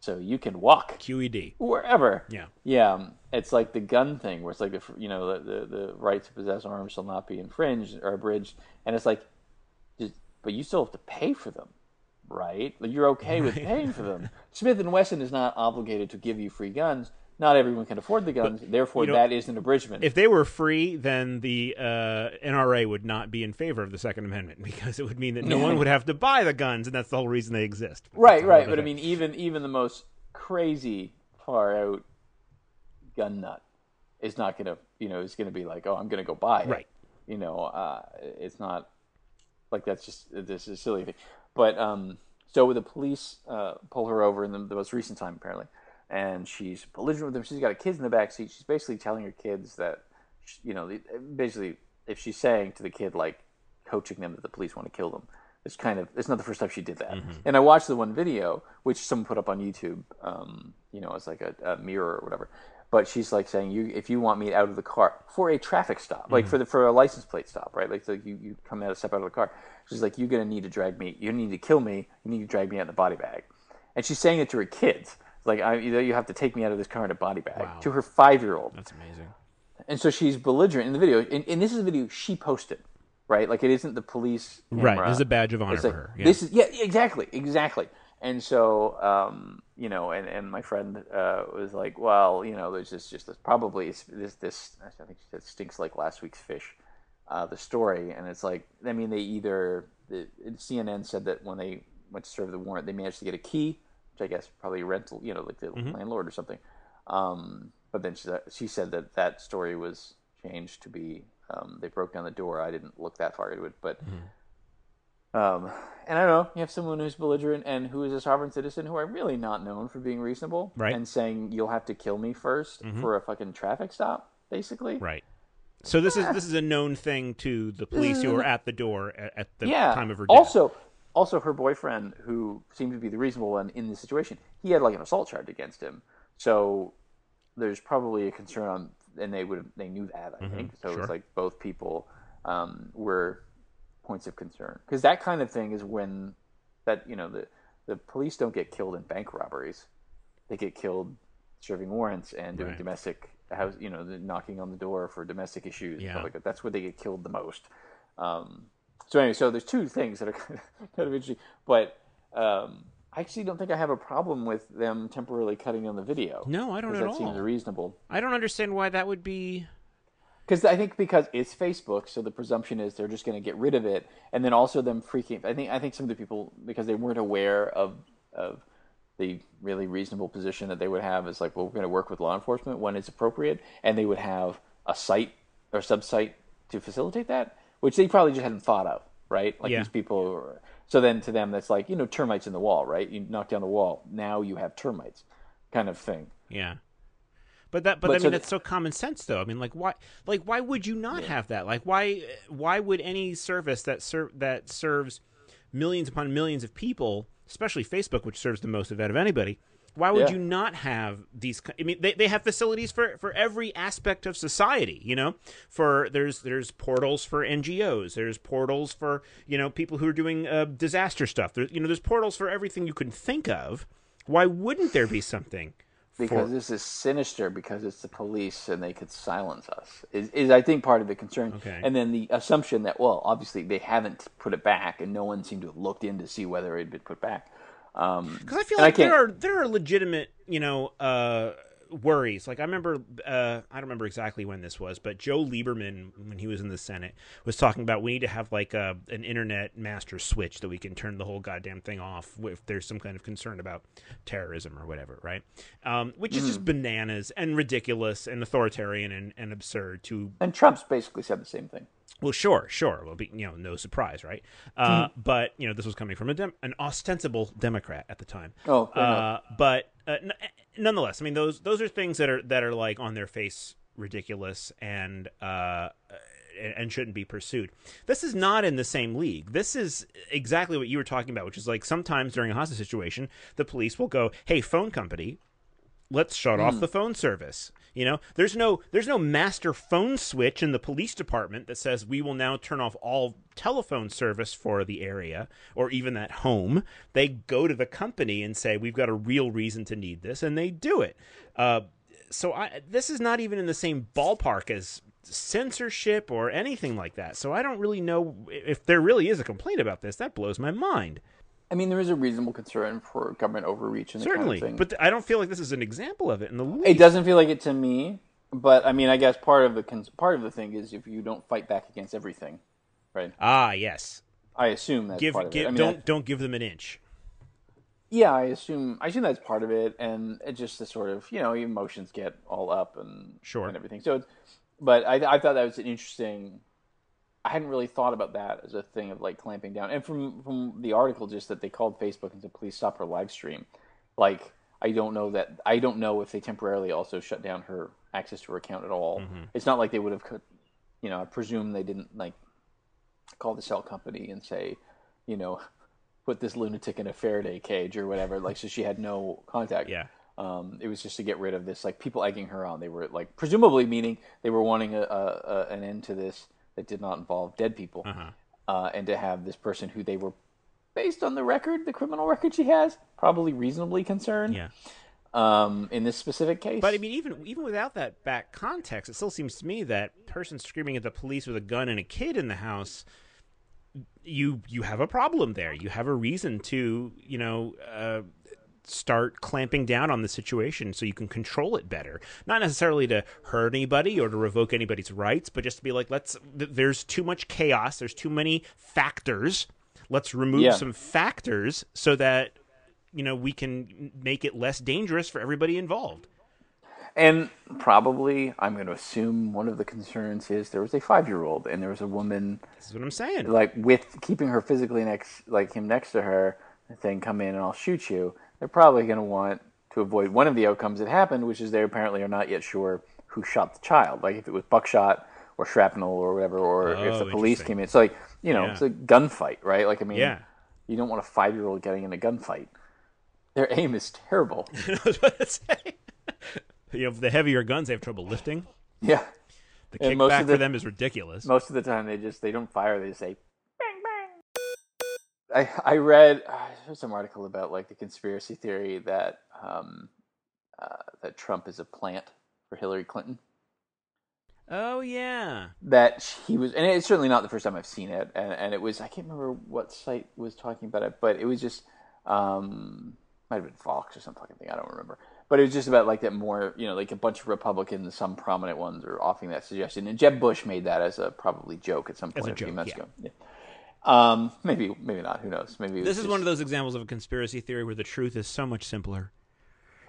so you can walk QED. wherever. Yeah. Yeah, um, it's like the gun thing, where it's like if you know the, the the right to possess arms shall not be infringed or abridged, and it's like, but you still have to pay for them, right? You're okay with paying for them. Smith and Wesson is not obligated to give you free guns, not everyone can afford the guns. therefore, you know, that is an abridgment. If they were free, then the uh, NRA would not be in favor of the Second Amendment because it would mean that no one would have to buy the guns, and that's the whole reason they exist. Right, right. But I mean, even even the most crazy, far out gun nut is not going to, you know, is going to be like, oh, I'm going to go buy it. Right. You know, uh, it's not like that's just this is a silly thing. But um, so with the police uh, pull her over in the, the most recent time apparently, and she's belligerent with them. She's got kids in the back seat. She's basically telling her kids that, you know, basically if she's saying to the kid like coaching them that the police want to kill them. It's kind of it's not the first time she did that. And I watched the one video which someone put up on YouTube. Um, you know, as like a, a mirror or whatever. But she's like saying, "You, if you want me out of the car for a traffic stop, like mm-hmm. for the for a license plate stop, right? Like, so you you come out, step out of the car. She's like, you're gonna need to drag me. You need to kill me. You need to drag me out in the body bag." And she's saying it to her kids, like, "I, you know, you have to take me out of this car in a body bag." Wow. To her five year old, that's amazing. and so she's belligerent in the video. And, and this is a video she posted, right? Like, it isn't the police. Right, this is a badge of honor It's for her. Yeah. This is yeah, exactly, exactly. And so, um, you know, and, and my friend uh, was like, well, you know, there's just just this probably this this I think she said stinks like last week's fish, uh, the story, and it's like I mean they either the CNN said that when they went to serve the warrant they managed to get a key, which I guess probably rental, you know, like the Mm-hmm. landlord or something. Um, but then she, said- she said that that story was changed to be um, they broke down the door. I didn't look that far into it, but Mm-hmm. Um, and I don't know, you have someone who's belligerent and who is a sovereign citizen who are really not known for being reasonable, Right. And saying you'll have to kill me 1st for a fucking traffic stop, basically. Right. So this is this is a known thing to the police who were at the door at, at the yeah. time of her death. Also, also her boyfriend, who seemed to be the reasonable one in this situation, he had like an assault charge against him. So there's probably a concern on, and they would have, they knew that I think. So it was like both people um, were points of concern because that kind of thing is when that you know the the police don't get killed in bank robberies, they get killed serving warrants and doing Right. domestic house, you know, the knocking on the door for domestic issues. Yeah. like that. That's where they get killed the most. Um, so anyway, so there's two things that are kind of, kind of interesting, but um, I actually don't think I have a problem with them temporarily cutting on the video. No, I don't at that seems reasonable. I don't understand why that would be. Because I think because it's Facebook, so the presumption is they're just going to get rid of it, and then also them freaking. I think I think some of the people because they weren't aware of of the really reasonable position that they would have is like, well, we're going to work with law enforcement when it's appropriate, and they would have a site or sub-site to facilitate that, which they probably just hadn't thought of, right? Like Yeah. these people. Are, so then to them, that's like you know termites in the wall, right? You knock down the wall, now you have termites, kind of thing. Yeah. But that, but, But I mean, th- that's so common sense, though. I mean, like, why, like, why would you not have that? Like, why, why would any service that ser- that serves millions upon millions of people, especially Facebook, which serves the most of that of anybody, why would Yeah. you not have these? I mean, they, they have facilities for, for every aspect of society. You know, for there's there's portals for NGOs, there's portals for you know people who are doing uh, disaster stuff. There's you know there's portals for everything you can think of. Why wouldn't there be something? Because this is sinister because it's the police and they could silence us is, is I think part of the concern. Okay. And then the assumption that well, obviously they haven't put it back, and no one seemed to have looked in to see whether it had been put back. Um, Because I feel and I like there are there are legitimate, you know, uh, worries. Like I remember, uh, I don't remember exactly when this was, but Joe Lieberman, when he was in the Senate, was talking about we need to have like a an internet master switch that we can turn the whole goddamn thing off if there's some kind of concern about terrorism or whatever, right? Um, which is Mm. just bananas and ridiculous and authoritarian and, and absurd to and Trump's basically said the same thing. Well, sure, sure. Well, be, you know, no surprise, right? Uh, Hmm. But you know, this was coming from a dem- an ostensible Democrat at the time. Oh, uh, but uh, n- nonetheless, I mean, those those are things that are that are like on their face ridiculous and uh, and and shouldn't be pursued. This is not in the same league. This is exactly what you were talking about, which is like sometimes during a hostage situation, the police will go, "Hey, phone company, let's shut off the phone service you know? There's no there's no master phone switch in the police department that says we will now turn off all telephone service for the area or even at home. They go to the company and say we've got a real reason to need this and they do it. Uh, so I, this is not even in the same ballpark as censorship or anything like that. So i don't really know if there really is a complaint about this. That blows my mind I mean, there is a reasonable concern for government overreach and Certainly, kind of but I don't feel like this is an example of it in the least. it doesn't feel like it to me. But I mean, I guess part of the cons- part of the thing is if you don't fight back against everything, right? Ah, yes. I assume that's Give, part of give it. I mean, don't don't give them an inch. yeah, I assume I assume that's part of it, and it just the sort of you know emotions get all up and Sure. and everything. So, it's, but I I thought that was an interesting. I hadn't really thought about that as a thing of like clamping down, and from from the article just that they called Facebook and said please stop her live stream. Like I don't know that I don't know if they temporarily also shut down her access to her account at all. It's not like they would have, cut- you know, I presume they didn't like call the cell company and say, you know, put this lunatic in a Faraday cage or whatever. Like, so she had no contact. Yeah. Um, it was just to get rid of this, like people egging her on. They were like, presumably meaning they were wanting a, a, a an end to this that did not involve dead people, Uh-huh. uh, and to have this person who they were, based on the record, the criminal record she has, probably reasonably concerned. Yeah. Um, in this specific case, But I mean, even even without that back context, it still seems to me that person screaming at the police with a gun and a kid in the house, you you have a problem there. You have a reason to you know uh, start clamping down on the situation so you can control it better. Not necessarily to hurt anybody or to revoke anybody's rights, but just to be like, let's. Th- there's too much chaos. There's too many factors. Let's remove Yeah. some factors so that you know we can make it less dangerous for everybody involved. And probably, I'm going to assume one of the concerns is there was a five year old and there was a woman This is what I'm saying. like with keeping her physically next, like him next to her, saying, "Come in and I'll shoot you." They're probably going to want to avoid one of the outcomes that happened, which is they apparently are not yet sure who shot the child. Like if it was buckshot or shrapnel or whatever, or oh, if Oh, the police came in. It's like you know, Yeah. it's a gunfight, right? Like I mean, Yeah. you don't want a five year old getting in a gunfight. Their aim is terrible. I was about to say. You know, the heavier guns, they have trouble lifting. yeah. The kickback the- for them is ridiculous. most of the time they just they don't fire they just say i i read uh, there's some article about like the conspiracy theory that um uh, that trump is a plant for hillary clinton. Oh yeah, that he was and it's certainly not the first time i've seen it and, and it was i can't remember what site was talking about it but it was just um might have been fox or something i don't remember. But it was just about like that more you know like a bunch of republicans some prominent ones are offering that suggestion. And jeb bush made that as a probably joke at some point a a, few months yeah. ago. Yeah. Um maybe maybe not who knows maybe this is just- one of those examples of a conspiracy theory where the truth is so much simpler.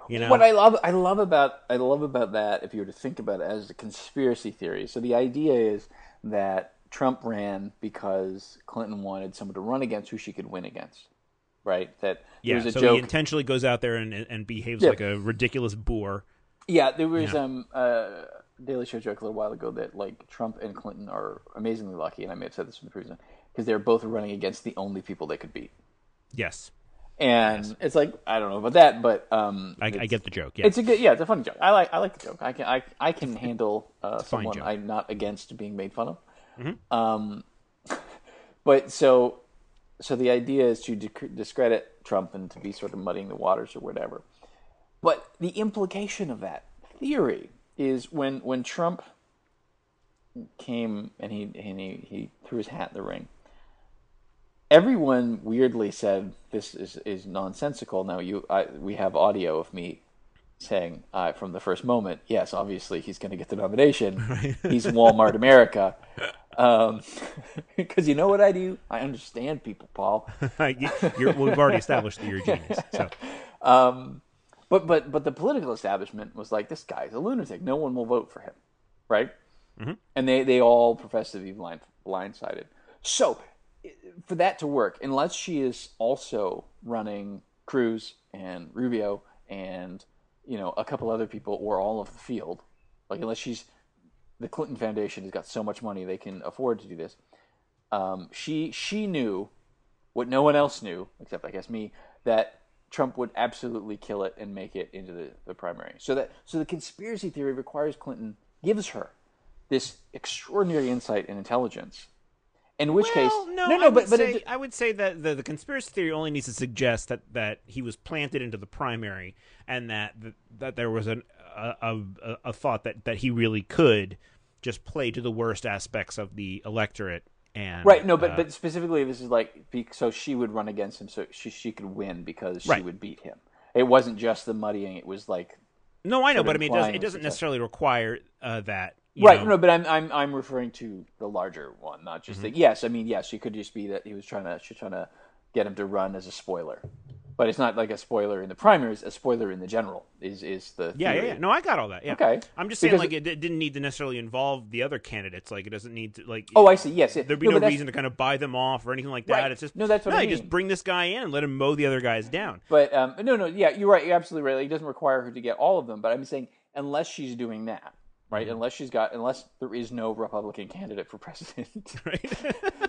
You know, What I love, I love about, I love about that. If you were to think about it as a conspiracy theory, so the idea is that Trump ran because Clinton wanted someone to run against who she could win against, right? That yeah. a so joke. he intentionally goes out there and and behaves Yeah. like a ridiculous boor. Yeah, there was Yeah. um uh Daily Show joke a little while ago that like Trump and Clinton are amazingly lucky, and I may have said this in the previous one, because they're both running against the only people they could beat. Yes, And it's like I don't know about that, but um, I, I get the joke. Yeah, It's a good, yeah, it's a funny joke. I like, I like the joke. I can, I, I can handle uh, someone. I'm not against being made fun of. Mm-hmm. Um, but so, so the idea is to discredit Trump and to be sort of muddying the waters or whatever. But the implication of that theory is when when Trump came and he and he, he threw his hat in the ring. Everyone weirdly said this is, is nonsensical. Now you, I, we have audio of me saying uh, from the first moment, yes, obviously he's going to get the nomination. He's Walmart America. Because you know what I do? I understand people, Paul. You're, we've already established that you're a genius. So But but but the political establishment was like, this guy's a lunatic. No one will vote for him, right? And they they all profess to be blind blindsided. So for that to work, unless she is also running Cruz and Rubio and you know a couple other people or all of the field, like unless she's the Clinton Foundation has got so much money they can afford to do this. Um, she she knew what no one else knew, except I guess me, that Trump would absolutely kill it and make it into the, the primary. So that so the conspiracy theory requires Clinton gives her this extraordinary insight and intelligence. In which case, Well, no, no, I no, but but say, it, I would say that the, the conspiracy theory only needs to suggest that, that he was planted into the primary, and that that there was an, a, a a thought that, that he really could just play to the worst aspects of the electorate And Right. No, but uh, but specifically, this is like so she would run against him, so she she could win because she Right. would beat him. It wasn't just the muddying; it was like no, I know, but I mean, it doesn't, it doesn't necessarily require uh, that. Right. know- No, but I'm I'm I'm referring to the larger one, not just Mm-hmm. the. Yes, I mean yes, she could just be that he was trying to she's trying to get him to run as a spoiler, but it's not like a spoiler in the primaries. A spoiler in the general is is the Yeah, yeah, yeah. No, I got all that. Yeah. Okay. I'm just saying, Because- like, it, it didn't need to necessarily involve the other candidates. Like, it doesn't need to, like. Oh, I see. Yes, it- There'd be no, no, reason to kind of buy them off or anything like that. Right. It's just No, that's what I you just bring this guy in and let him mow the other guys down. But um, no, no, yeah, you're right. You're absolutely right. Like, it doesn't require her to get all of them. But I'm saying unless she's doing that, right? Mm-hmm. Unless she's got, unless there is no Republican candidate for president, Right.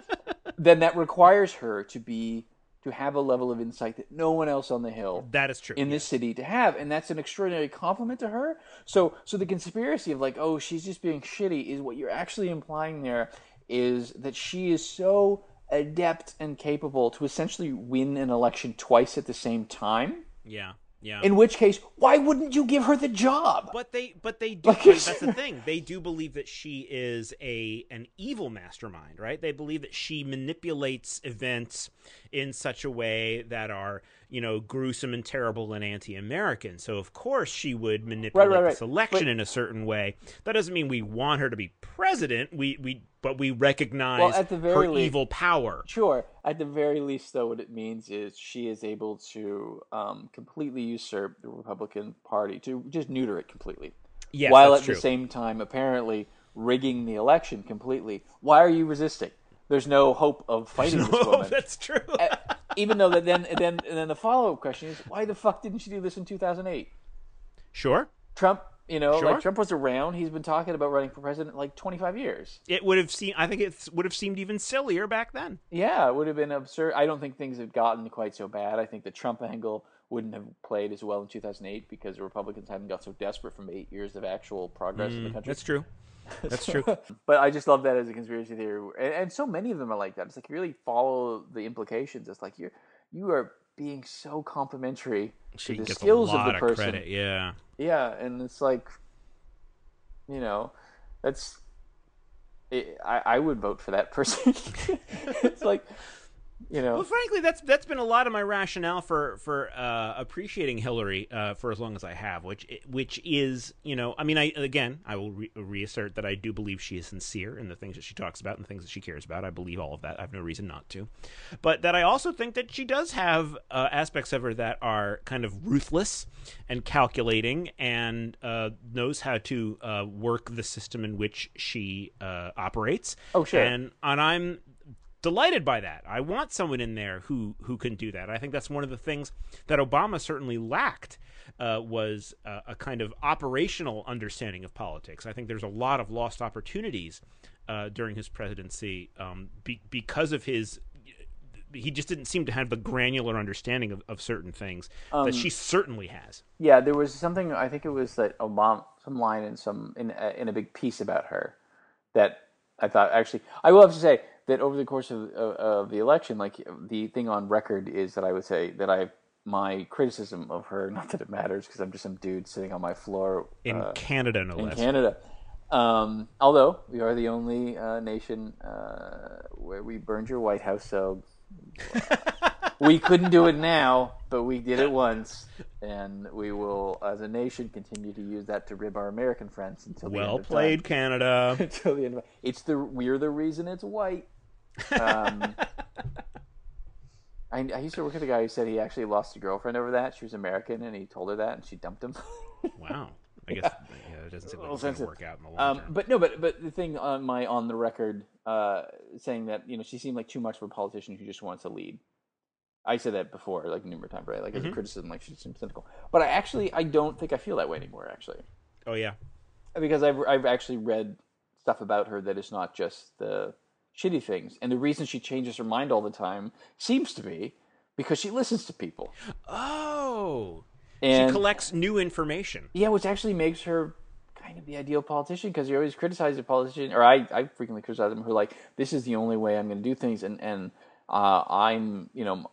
then that requires her to be to have a level of insight that no one else on the hill that is true. in this city to have, and that's an extraordinary compliment to her. So, so the conspiracy of like, oh, she's just being shitty is what you're actually implying there is that she is so adept and capable to essentially win an election twice at the same time. Yeah. Yeah. In which case, why wouldn't you give her the job? But they, but they do. Like that's the thing. They do believe that she is a an evil mastermind, right? They believe that she manipulates events in such a way that are, you know, gruesome and terrible and anti-American. So of course she would manipulate right, this right. election But- in a certain way. That doesn't mean we want her to be president. We we but we recognize Well, at the her very least- evil power. Sure. At the very least, though, what it means is she is able to um, completely usurp the Republican Party, to just neuter it completely. Yes, while at true. the same time apparently rigging the election completely. Why are you resisting? There's no hope of fighting this Oh, woman. that's true. Even though that then then and then the follow up question is why the fuck didn't she do this in 2008? sure. Trump, you know, Sure. like Trump was around. He's been talking about running for president like 25 years. It would have seemed. I think it would have seemed even sillier back then. Yeah, it would have been absurd. I don't think things have gotten quite so bad. I think the Trump angle wouldn't have played as well in 2008 because the Republicans hadn't got so desperate from eight years of actual progress in the country. Mm, That's true. That's true. But I just love that as a conspiracy theory, and, and so many of them are like that. It's like you really follow the implications. It's like you're you are being so complimentary She to the skills of the person. credit. Yeah. Yeah, and it's like, you know, that's. It, I I would vote for that person. it's like, you know, Well, frankly, that's that's been a lot of my rationale for for uh, appreciating Hillary uh, for as long as I have, which which is, you know, I mean, I again, I will re- reassert that I do believe she is sincere in the things that she talks about and the things that she cares about. I believe all of that. I have no reason not to, but that I also think that she does have uh, aspects of her that are kind of ruthless and calculating, and uh, knows how to uh, work the system in which she uh, operates. Oh, sure. And and I'm delighted by that. I want someone in there who who can do that. I think that's one of the things that Obama certainly lacked uh, was uh, a kind of operational understanding of politics. I think there's a lot of lost opportunities uh, during his presidency um, be, because of his. He just didn't seem to have the granular understanding of, of certain things that she certainly has. yeah. There was something. I think it was that Obama, some line in some in a, in a big piece about her that I thought actually. I will have to say that over the course of of, of the election, like the thing on record is that I would say that I my criticism of her. Not that it matters because I'm just some dude sitting on my floor In uh, Canada, no in less. Canada. Um, although we are the only uh, nation uh, where we burned your White House, so we couldn't do it now, but we did it once, and we will, as a nation, continue to use that to rib our American friends until the well end of played, Time. Canada. Until the end of it's the we're the reason it's white. Um, I, I used to work with a guy who said he actually lost a girlfriend over that. She was American, and he told her that, and she dumped him. Wow. I guess yeah, it doesn't seem like it's going to work out in the long Um, term. but no, but but the thing on my on the record uh, saying that you know she seemed like too much of a politician who just wants to lead. I said that before, like numerous times, right? Like Mm-hmm. as a criticism, like she seems cynical. But I actually I don't think I feel that way anymore, actually, oh yeah. because I've I've actually read stuff about her that is not just the shitty things, and the reason she changes her mind all the time seems to be because she listens to people. Oh. And she collects new information. Yeah, which actually makes her kind of the ideal politician because you always criticize a politician, or I, I frequently criticize them who are like, this is the only way I'm going to do things, and and uh, I'm you know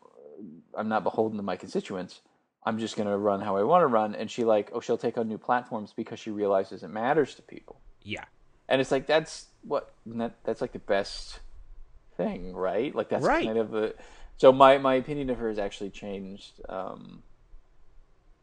I'm not beholden to my constituents. I'm just going to run how I want to run, and she like, oh, she'll take on new platforms because she realizes it matters to people, Yeah. and it's like that's what that, that's like the best thing, right? Like that's Right. kind of a. So my my opinion of her has actually changed um,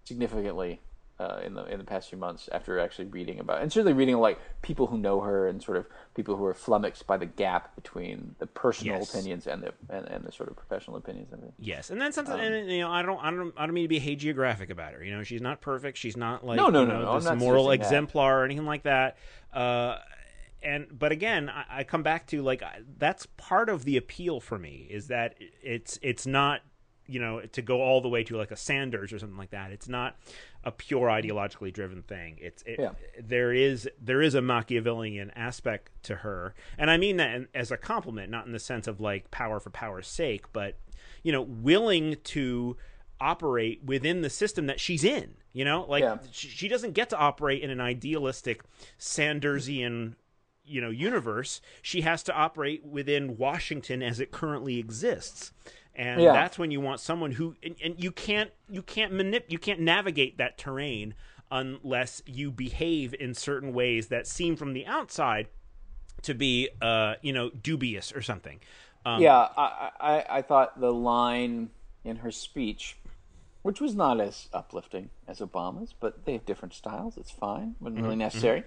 significantly uh, in the in the past few months after actually reading about and certainly reading like people who know her and sort of people who are flummoxed by the gap between the personal Yes. opinions and the and, and the sort of professional opinions and everything. Yes, and then something, Um, and you know, I don't, I don't, I don't mean to be hagiographic about her. You know, she's not perfect. She's not like No, no, you no, know, no, this moral suggesting that. exemplar or anything like that. Uh, and but again, I, I come back to like I- that's part of the appeal for me is that it's it's not you know to go all the way to like a Sanders or something like that. It's not a pure ideologically driven thing. It's it, Yeah. there is there is a Machiavellian aspect to her, and I mean that in- as a compliment, not in the sense of like power for power's sake, but you know, willing to operate within the system that she's in. You know, like Yeah. she, she doesn't get to operate in an idealistic Sandersian you know universe she has to operate within washington as it currently exists and Yeah. that's when you want someone who and, and you can't you can't manip you can't navigate that terrain unless you behave in certain ways that seem from the outside to be uh you know dubious or something um, yeah, I, I I thought the line in her speech, which was not as uplifting as Obama's, but they have different styles. It's fine, wasn't Mm-hmm, really necessary.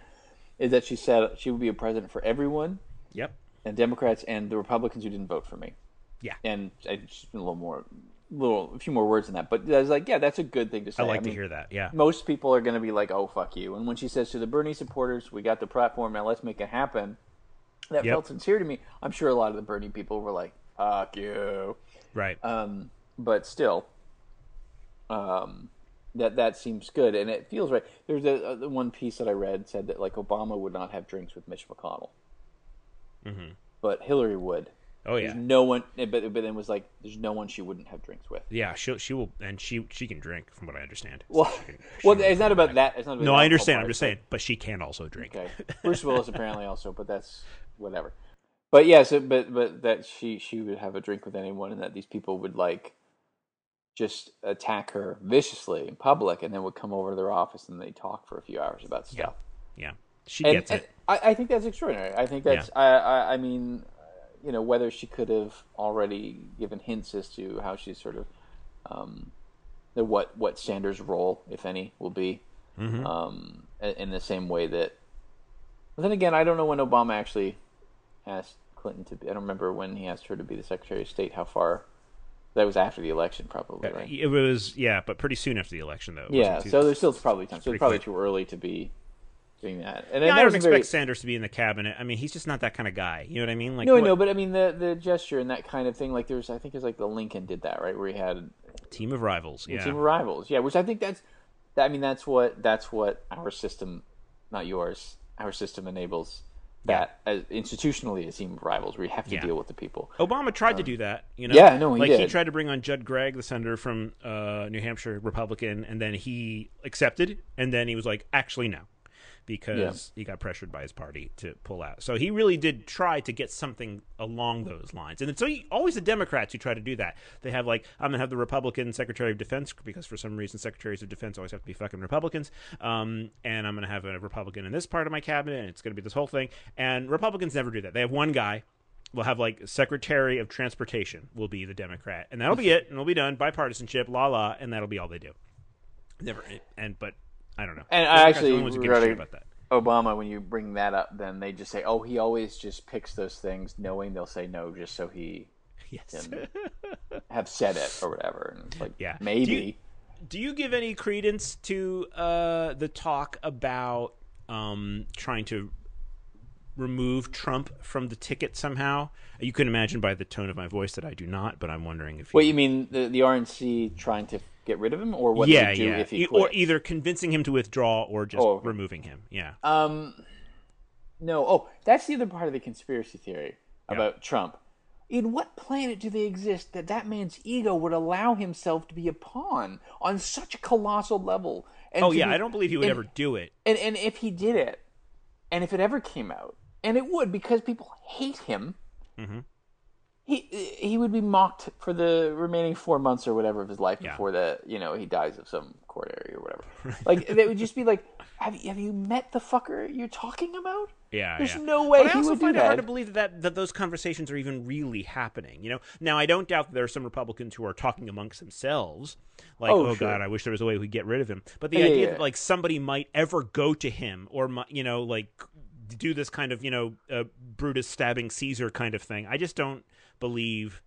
Is that she said she would be a president for everyone, yep and Democrats and the Republicans who didn't vote for me. Yeah And I just a little more, little a few more words than that. But I was like, yeah, that's a good thing to say. i like to mean, hear that yeah Most people are going to be like, oh fuck you. And when she says to the Bernie supporters, we got the platform now, let's make it happen. That Yep. felt sincere to me. I'm sure a lot of the Bernie people were like, fuck you right um, but still, um, that that seems good, and it feels right. There's a, the one piece that I read said that like Obama would not have drinks with Mitch McConnell, Mhm. but Hillary would. Oh yeah There's no one, eh, but but then was like, there's no one she wouldn't have drinks with. yeah she she will and she she can drink from what i understand Well, She can- she well, it's not about that. It's not about no i understand i'm just saying but she can also drink Okay, Bruce Willis apparently also, but that's whatever. But yeah, so but but that she she would have a drink with anyone, and that these people would like just attack her viciously in public, and then would come over to their office and they talk for a few hours about stuff. yeah she And, gets and it I, I think that's extraordinary. I think that's I, I I mean, you know, whether she could have already given hints as to how she's sort of um, the what what Sanders' role, if any, will be Mm-hmm. um, in, the same way that. But then again, I don't know when Obama actually asked Clinton to be. I don't remember when he asked her to be the Secretary of State. How far? That was after the election, probably, right? It was yeah, but pretty soon after the election though. Yeah, so there's still probably time. So it's probably quick. too early to be doing that. And yeah, I don't expect very- Sanders to be in the cabinet. I mean, he's just not that kind of guy. You know what I mean? Like No, what- no, but I mean the the gesture and that kind of thing. Like there's, I think it's like the Lincoln did that, right? Where he had team of rivals. a Yeah, team of rivals. Yeah, which I think that's, that, I mean that's what that's what our system, not yours, our system enables. That as institutionally a team of rivals, where you have to Yeah. deal with the people. Obama tried to do that. You know, Um, yeah, no, he like he tried to bring on Judd Gregg, the senator from uh, New Hampshire, Republican, and then he accepted, and then he was like, actually no, because he got pressured by his party to pull out. So he really did try to get something along those lines, and so always the Democrats who try to do that. They have like, I'm gonna have the Republican Secretary of Defense because for some reason Secretaries of Defense always have to be fucking Republicans, um, and I'm gonna have a Republican in this part of my cabinet, and it's gonna be this whole thing. And Republicans never do that. They have one guy we'll have like Secretary of Transportation will be the Democrat, and that'll be it, and it'll be done bipartisanship, la la, and that'll be all they do. Never, and but I don't know. And I the actually only ones who give regarding about that. Obama, when you bring that up, then they just say, "Oh, he always just picks those things, knowing they'll say no, just so he Yes. can have said it or whatever." And it's like, Yeah. maybe. Do you- Do you give any credence to uh, the talk about um, trying to remove Trump from the ticket somehow? You can imagine by the tone of my voice that I do not, but I'm wondering if What you mean the the RNC trying to get rid of him, or what yeah, do yeah, if he E- or either convincing him to withdraw or just Oh. removing him. Yeah. Um, no. Oh, that's the other part of the conspiracy theory about Trump. In what planet do they exist that that man's ego would allow himself to be a pawn on such a colossal level? And Oh yeah, be- I don't believe he would and- ever do it. And and if he did it, and if it ever came out, and it would because people hate him, Mm-hmm. He he would be mocked for the remaining four months or whatever of his life Yeah. before the you know he dies of some coronary or whatever. like they would just be like, have you, have you met the fucker you're talking about? Yeah, There's yeah. no way but I also find it hard to believe that, that those conversations are even really happening. You know, now I don't doubt that there are some Republicans who are talking amongst themselves, like, Oh, "Oh, sure. God, I wish there was a way we could get rid of him." But the Yeah, idea that like somebody might ever go to him or you know like do this kind of you know uh, Brutus stabbing Caesar kind of thing, I just don't believe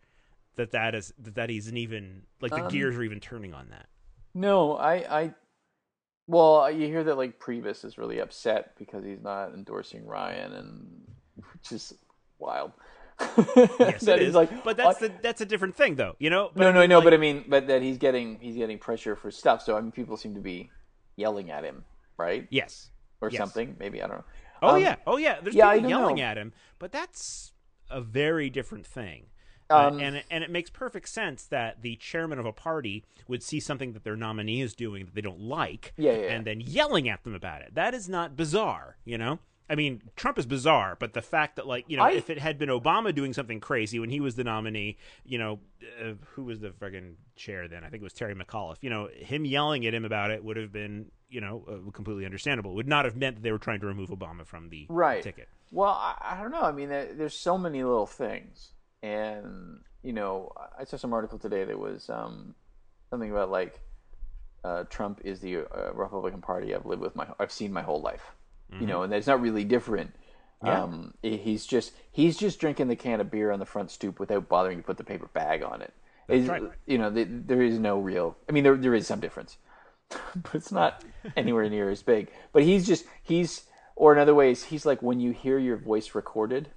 that that is that that isn't even like the Um, gears are even turning on that. No, I, I, well, you hear that like Priebus is really upset because he's not endorsing Ryan, and which is wild. Yes, That it like, but that's "I- the that's a different thing, though. You know. But no, I no, mean, no. like- But I mean, but that he's getting he's getting pressure for stuff. So I mean, people seem to be yelling at him, right, yes. or yes. something. Maybe I don't know. Oh Um, yeah, oh yeah. There's yeah, people yelling know. at him, but that's a very different thing. Uh, Um, and and it makes perfect sense that the chairman of a party would see something that their nominee is doing that they don't like, yeah, yeah. and then yelling at them about it. That is not bizarre, you know. I mean, Trump is bizarre, but the fact that, like, you know, I- if it had been Obama doing something crazy when he was the nominee, you know, uh, who was the friggin' chair then? I think it was Terry McAuliffe. You know, him yelling at him about it would have been, you know, uh, completely understandable. It would not have meant that they were trying to remove Obama from the right ticket. well I, I don't know i mean there, there's so many little things and you know i saw some article today that was um, something about like uh, trump is the uh, republican party i've lived with my i've seen my whole life you know and that's not really different Mm-hmm. Yeah. um, he's just he's just drinking the can of beer on the front stoop without bothering to put the paper bag on it It's- right. you know th there is no real i mean there, there is some difference but it's not anywhere near as big. But he's just he's or in other ways he's like when you hear your voice recorded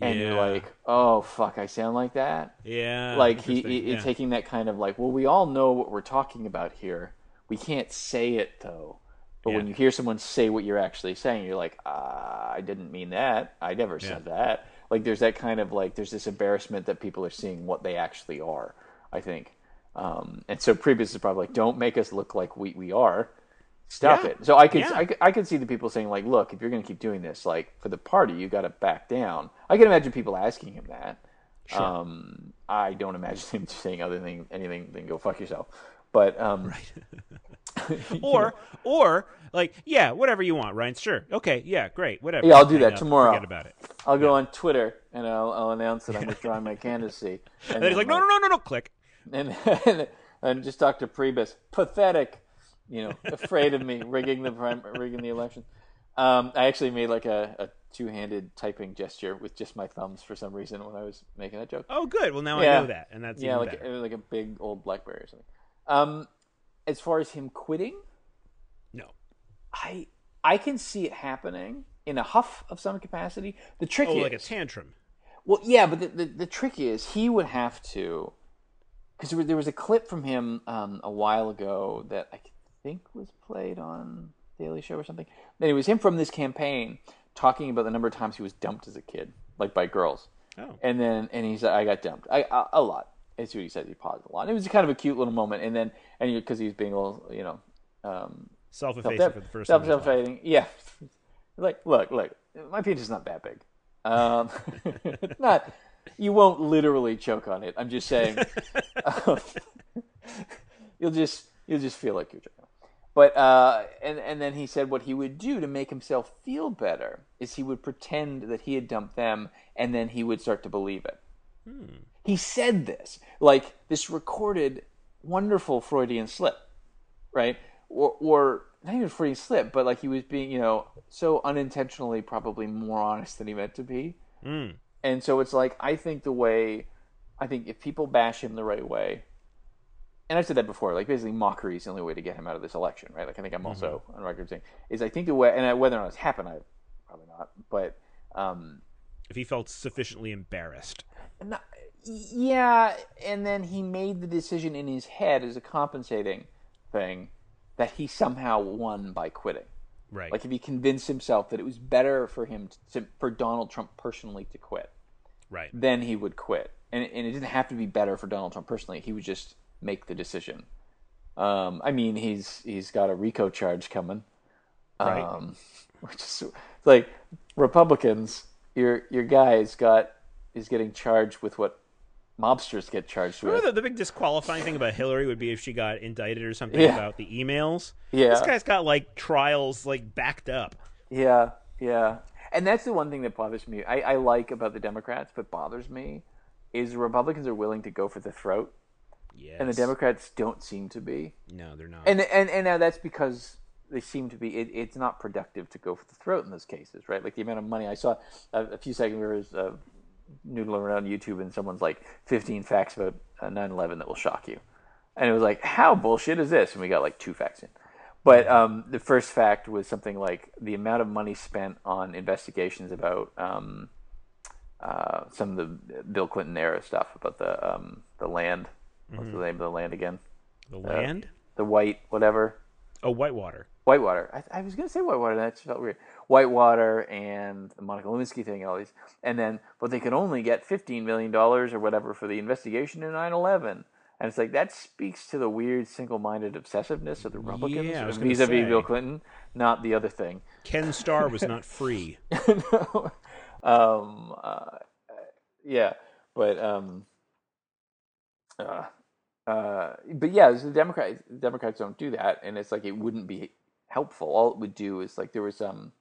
and you're like, oh fuck, I sound like that. Yeah, like he, he yeah. taking that kind of like, well, we all know what we're talking about here. We can't say it though. But when you hear someone say what you're actually saying, you're like, ah, I didn't mean that. I never said that. Like there's that kind of like there's this embarrassment that people are seeing what they actually are. I think, um, and so Priebus is probably like, don't make us look like we we are. Stop Yeah. it. So I could, Yeah. I I could see the people saying like, look, if you're going to keep doing this, like for the party, you got to back down. I can imagine people asking him that. Um, I don't imagine him saying other than anything than go fuck yourself. But um, or or like yeah, whatever you want, Ryan. Sure, okay, yeah, great, whatever. Yeah, I'll do that tomorrow. Forget about it. I'll go on Twitter and I'll, I'll announce that I'm withdrawing my candidacy. And, And then he's like, no, no, no, no, no, click. and, and and just talk to Priebus. Pathetic, you know, afraid of me rigging the prim- rigging the election. Um, I actually made like a, a two-handed typing gesture with just my thumbs for some reason when I was making that joke. Oh, good. Well, now Yeah. I know that, and that's yeah, like better. like a big old BlackBerry or something. Um, as far as him quitting, no, I I can see it happening in a huff of some capacity. The trick oh, is like a tantrum. Well, yeah, but the, the, the trick is he would have to, because there, was- there was a clip from him um, a while ago that I think was played on Daily Show or something. And it was him from this campaign talking about the number of times he was dumped as a kid, like by girls. Oh. And then and he said, "I got dumped, I, a, a lot." He said. He paused a lot. It was kind of a cute little moment. And then and because he was being a little, you know, um, Self-effacing for the first time. in his life. self-defeating. Yeah. like, look, look, my penis is not that big. Um, not. You won't literally choke on it. I'm just saying. um, you'll just you'll just feel like you're choking. But uh, and and then he said what he would do to make himself feel better is he would pretend that he had dumped them, and then he would start to believe it. He said this like this recorded wonderful Freudian slip right? Or, or not even Freudian slip, but like he was being, you know, so unintentionally probably more honest than he meant to be. Mm. And so it's like I think the way, I think if people bash him the right way, and I've said that before, like basically mockery is the only way to get him out of this election, right? Like I think I'm also on record saying is I think the way, and I, whether or not it's happened, I probably not, but um, If he felt sufficiently embarrassed. not, yeah, and then he made the decision in his head as a compensating thing that he somehow won by quitting. Right. Like if he convinced himself that it was better for him to, for Donald Trump personally to quit, right. then he would quit. And, and it didn't have to be better for Donald Trump personally. He would just make the decision. Um, I mean, he's he's got a RICO charge coming, Right. um, which is it's like Republicans. Your your guy has got is getting charged with what mobsters get charged with. The, the big disqualifying thing about Hillary would be if she got indicted or something Yeah. about the emails. Yeah. This guy's got like trials like backed up. Yeah, yeah. And that's the one thing that bothers me. I, I like about the Democrats, but bothers me is Republicans are willing to go for the throat, Yes. and the Democrats don't seem to be. No, they're not. And and and now that's because they seem to be. It, it's not productive to go for the throat in those cases, right? Like the amount of money I saw a, a few seconds ago was uh, noodling around YouTube, and someone's like 15 facts about uh, 9/11 that will shock you, and it was like, how bullshit is this? And we got like two facts in. But um, the first fact was something like the amount of money spent on investigations about um, uh, some of the Bill Clinton era stuff about the um, the land. What's the name of the land again? the land? The white whatever. oh, Whitewater. Whitewater. I, I was going to say Whitewater. That just felt weird. Whitewater and the Monica Lewinsky thing and all these. And then, but they could only get $15 million or whatever for the investigation in 9 11. And it's like, that speaks to the weird single minded obsessiveness of the Republicans Yeah, I vis a vis. Bill Clinton, not the other thing. Ken Starr was not free. um, uh, yeah, but um, uh, uh, but yeah, the Democrats Democrats don't do that, and it's like it wouldn't be helpful. All it would do is like there was um,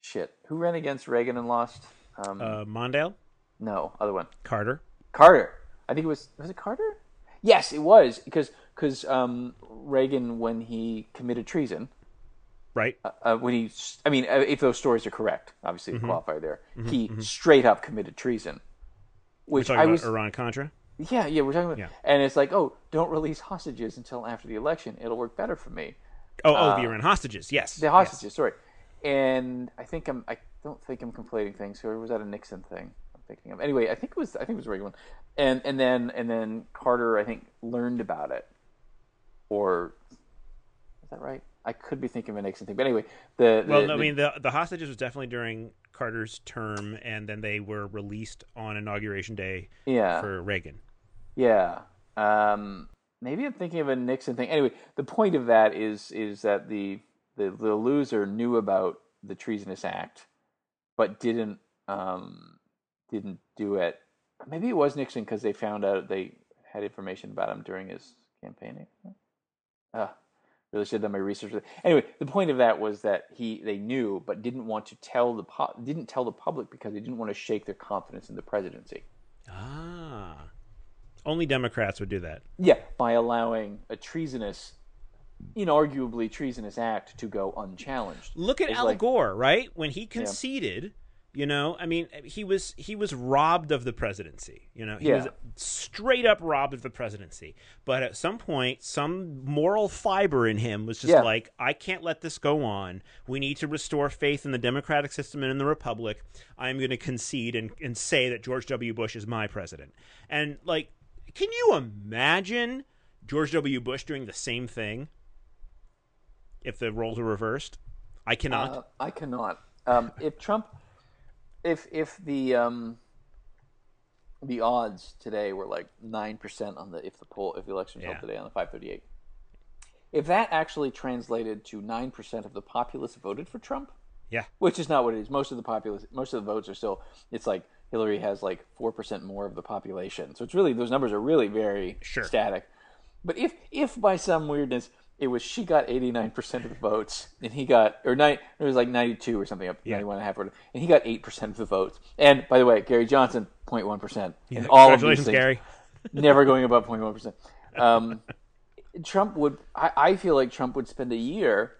shit. Who ran against Reagan and lost? Um, Uh, Mondale, no, other one. Carter. Carter. I think it was was it Carter? Yes, it was because because um, Reagan when he committed treason Right. uh, when he, I mean, uh, if those stories are correct, obviously Mm-hmm. the qualifier there, he straight up committed treason. Which Talking I about was, Iran Contra. yeah, yeah, we're talking about, Yeah. and it's like, oh, don't release hostages until after the election; it'll work better for me. Oh, oh, the Iran hostages. Yes. Uh, The hostages, Yes. sorry. And I think I'm, I don't think I'm conflating things. Or was that a Nixon thing? I'm thinking of. Anyway, I think it was, I think it was a Reagan one. And and then and then Carter, I think, learned about it, or is that right? I could be thinking of a Nixon thing, but anyway, the, the Well, no, I mean the the hostages was definitely during Carter's term, and then they were released on inauguration day yeah, for Reagan. Yeah. Um, maybe I'm thinking of a Nixon thing. Anyway, the point of that is is that the the, the loser knew about the treasonous act, but didn't um, didn't do it. Maybe it was Nixon because they found out they had information about him during his campaigning. Uh, really should have done my research. Anyway, the point of that was that he they knew but didn't want to tell the pu- didn't tell the public because they didn't want to shake their confidence in the presidency. Ah, only Democrats would do that. Yeah, by allowing a treasonous, inarguably treasonous act to go unchallenged. Look at It's Al like- Gore, right? When he conceded, you know, I mean, he was he was robbed of the presidency. You know, he Yeah. was straight up robbed of the presidency. But at some point, some moral fiber in him was just Yeah. like, I can't let this go on. We need to restore faith in the democratic system and in the republic. I'm going to concede and, and say that George W. Bush is my president. And like, can you imagine George W. Bush doing the same thing if the roles were reversed? I cannot. Uh, I cannot. Um, if Trump, if if the um, the odds today were like nine percent on the if the poll if the election held Yeah. today on the five thirty eight, if that actually translated to nine percent of the populace voted for Trump, yeah. which is not what it is. Most of the populace, most of the votes are still. It's like Hillary has like four percent more of the population, so it's really those numbers are really very Sure. static. But if if by some weirdness it was she got eighty nine percent of the votes and he got or nine it was like ninety two or something up ninety one and a half and he got eight percent of the votes. And by the way, Gary Johnson 0.1 percent. And all of these Congratulations, things Gary. never going above 0.1 percent. Um, Trump would. I, I feel like Trump would spend a year,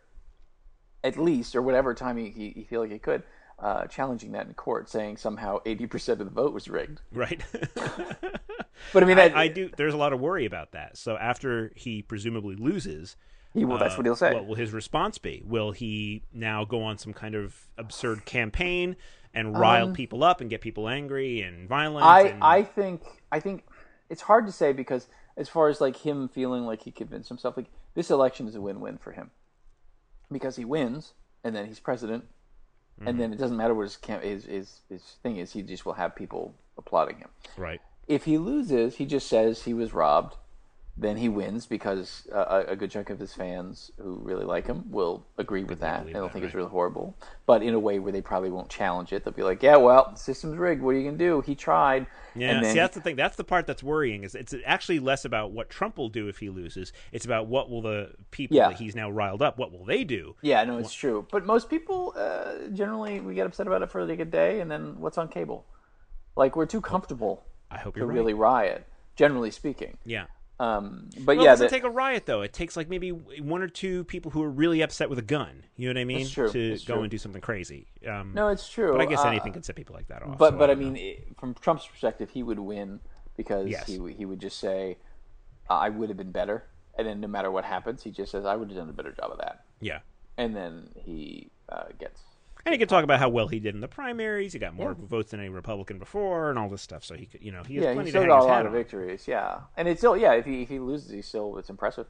at least, or whatever time he, he, he feel like he could, uh, challenging that in court, saying somehow 80 percent of the vote was rigged. Right. But I mean, I, I do. There's a lot of worry about that. So after he presumably loses, he will. That's uh, what he'll say. What will his response be? Will he now go on some kind of absurd campaign and rile people up and get people angry and violent? Um, I and, I think I think it's hard to say because as far as like him feeling like he convinced himself, like this election is a win-win for him because he wins and then he's president, and then it doesn't matter what his, cam- his his his thing is, he just will have people applauding him. right. If he loses, he just says he was robbed, then he wins because uh, a a good chunk of his fans who really like him will agree with that. They don't that, think it's really horrible, but in a way where they probably won't challenge it. They'll be like, "Yeah, well, the system's rigged. What are you gonna do? He tried." Yeah, see, that's the thing. That's the part that's worrying. Is it's actually less about what Trump will do if he loses. It's about what will the people Yeah. that he's now riled up. What will they do? Yeah, no, it's true. But most people, uh, generally, we get upset about it for like a day, and then what's on cable? Like we're too comfortable I hope to you're right. really riot. Generally speaking, Yeah. um, but Well, yeah, it doesn't take a riot though. It takes like maybe one or two people who are really upset with a gun. You know what I mean? True. To It's go true. and do something crazy. Um, no, it's true. but I guess Uh, anything can set people like that off. But so but I don't mean, it, from Trump's perspective, he would win because Yes. he he would just say, "I would have been better," and then no matter what happens, he just says, "I would have done a better job of that," yeah. and then he uh, gets. And he could talk about how well he did in the primaries. He got more Yeah. votes than any Republican before, and all this stuff. So he could, you know, he has Yeah, plenty he to still hang got a lot of on. victories. Yeah, and it's still yeah. If he if he loses, he still it's impressive.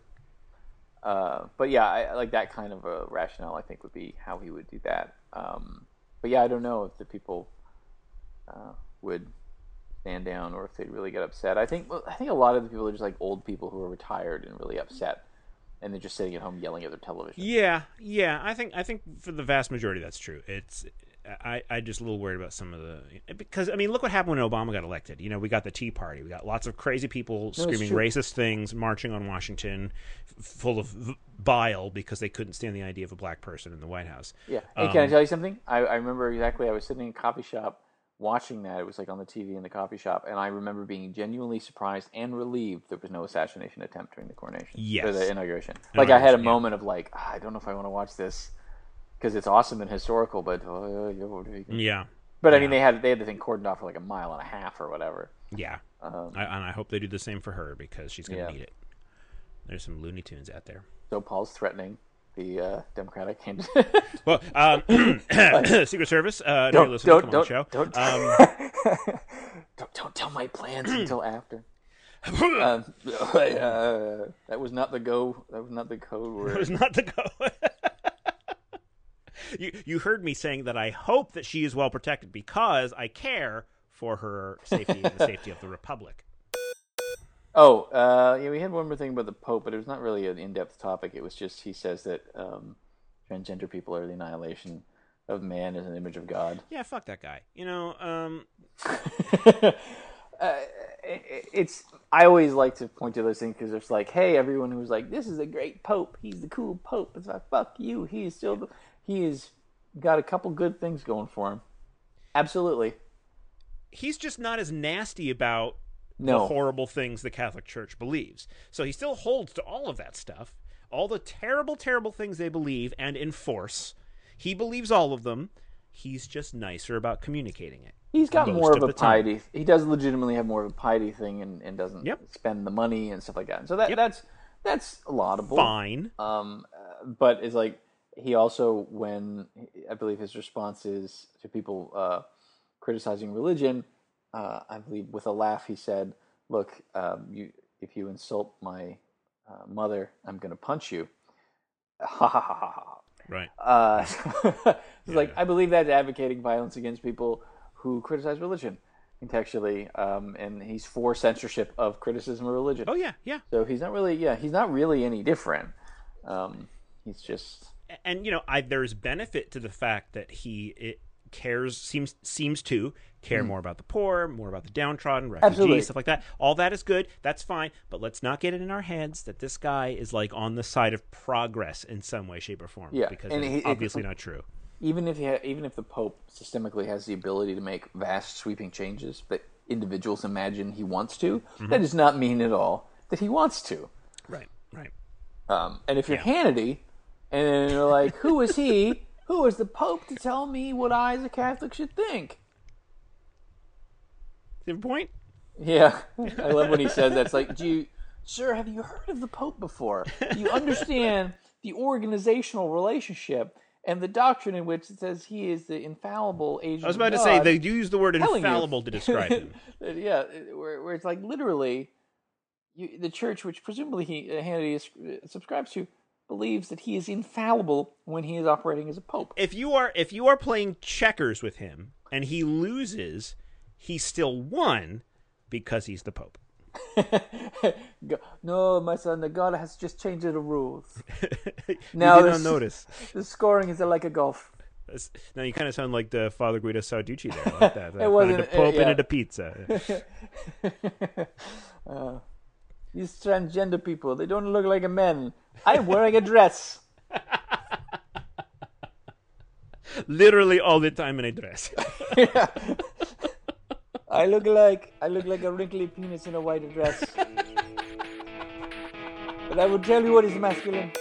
Uh, but yeah, I, like that kind of a rationale. I think would be how he would do that. Um, but yeah, I don't know if the people uh, would stand down or if they'd really get upset. I think well, I think a lot of the people are just like old people who are retired and really upset, and they're just sitting at home yelling at their television. Yeah, yeah. I think I think for the vast majority that's true. It's I I just a little worried about some of the because I mean look what happened when Obama got elected. You know we got the Tea Party. We got lots of crazy people screaming racist things, marching on Washington, full of bile because they couldn't stand the idea of a black person in the White House. Yeah. Hey, Um, can I tell you something? I, I remember exactly. I was sitting in a coffee shop watching that. It was like on the TV in the coffee shop, and I remember being genuinely surprised and relieved there was no assassination attempt during the coronation. Yes. Or the inauguration. Like I had a yeah. moment of like, "Ah, I don't know if I want to watch this because it's awesome and historical, but uh, yeah, what do Yeah, but I mean they had they had the thing cordoned off for like a mile and a half or whatever. yeah. Um, I, and I hope they do the same for her because she's going to Yeah. need it. There's some Looney Tunes out there. so Paul's threatening the uh, Democratic candidate. Well, um, Secret Service, uh, don't listen to don't come on the don't show. don't, Um, don't don't tell my plans until after. um, uh, that was not the go. That was not the code It was not the go. you you heard me saying that I hope that she is well protected because I care for her safety and the safety of the republic. Oh, uh, yeah, we had one more thing about the Pope, but it was not really an in-depth topic. It was just he says that um, transgender people are the annihilation of man as an image of God. Yeah, fuck that guy. You know, um, uh, it- it's I always like to point to those things because it's like, hey, everyone who's like, this is a great pope, he's the cool pope. It's like, fuck you, he's still the, he has got a couple good things going for him. Absolutely, he's just not as nasty about the no, horrible things the Catholic Church believes. So he still holds to all of that stuff, all the terrible, terrible things they believe and enforce. He believes all of them. He's just nicer about communicating it. he's got more of of a the time. piety. He does legitimately have more of a piety thing and, and doesn't Yep. spend the money and stuff like that. So that Yep. that's that's laudable. Fine. Um, uh, but it's like he also, when I believe his response is to people uh, criticizing religion, uh, I believe with a laugh he said, "Look, um, you if you insult my uh, mother, I'm going to punch you." Ha ha ha ha ha. Right. Uh, it's like I believe that's advocating violence against people who criticize religion contextually, um, and he's for censorship of criticism of religion. Oh yeah, yeah. So he's not really, yeah, he's not really any different. Um, he's just, and you know I, there's benefit to the fact that he it cares seems seems to care more about the poor more about the downtrodden refugees Mm. Absolutely. stuff like that all that is good that's fine but let's not get it in our heads that this guy is like on the side of progress in some way shape or form Yeah, because and it's he- it- obviously not true even if he ha- even if the Pope systemically has the ability to make vast sweeping changes that individuals imagine he wants to, Mm-hmm. that does not mean at all that he wants to. right right Um, and if you're Yeah. Hannity, and you're like, who is he? Who is the Pope to tell me what I, as a Catholic, should think? Do you have a point Yeah, I love when he says that. It's like, do you, sir, have you heard of the Pope before? Do you understand the organizational relationship and the doctrine in which it says he is the infallible agent? i was about to say they do use the word telling you. infallible to describe him yeah, where, where it's like literally, you, the church, which presumably he uh, Hannity is, uh, subscribes to, believes that he is infallible when he is operating as a pope. if you are if you are playing checkers with him and he loses he still won because he's the pope no, my son, the God has just changed the rules. you Now did this- not notice. The scoring is like a golf. Now you kind of sound like the Father Guido Sarducci there, like that. It wasn't- the Pope uh, yeah. into pizza. These transgender people, they don't look like a man. I'm wearing a dress. Literally all the time in a dress. I look like I look like a wrinkly penis in a white dress. but I will tell you what is masculine.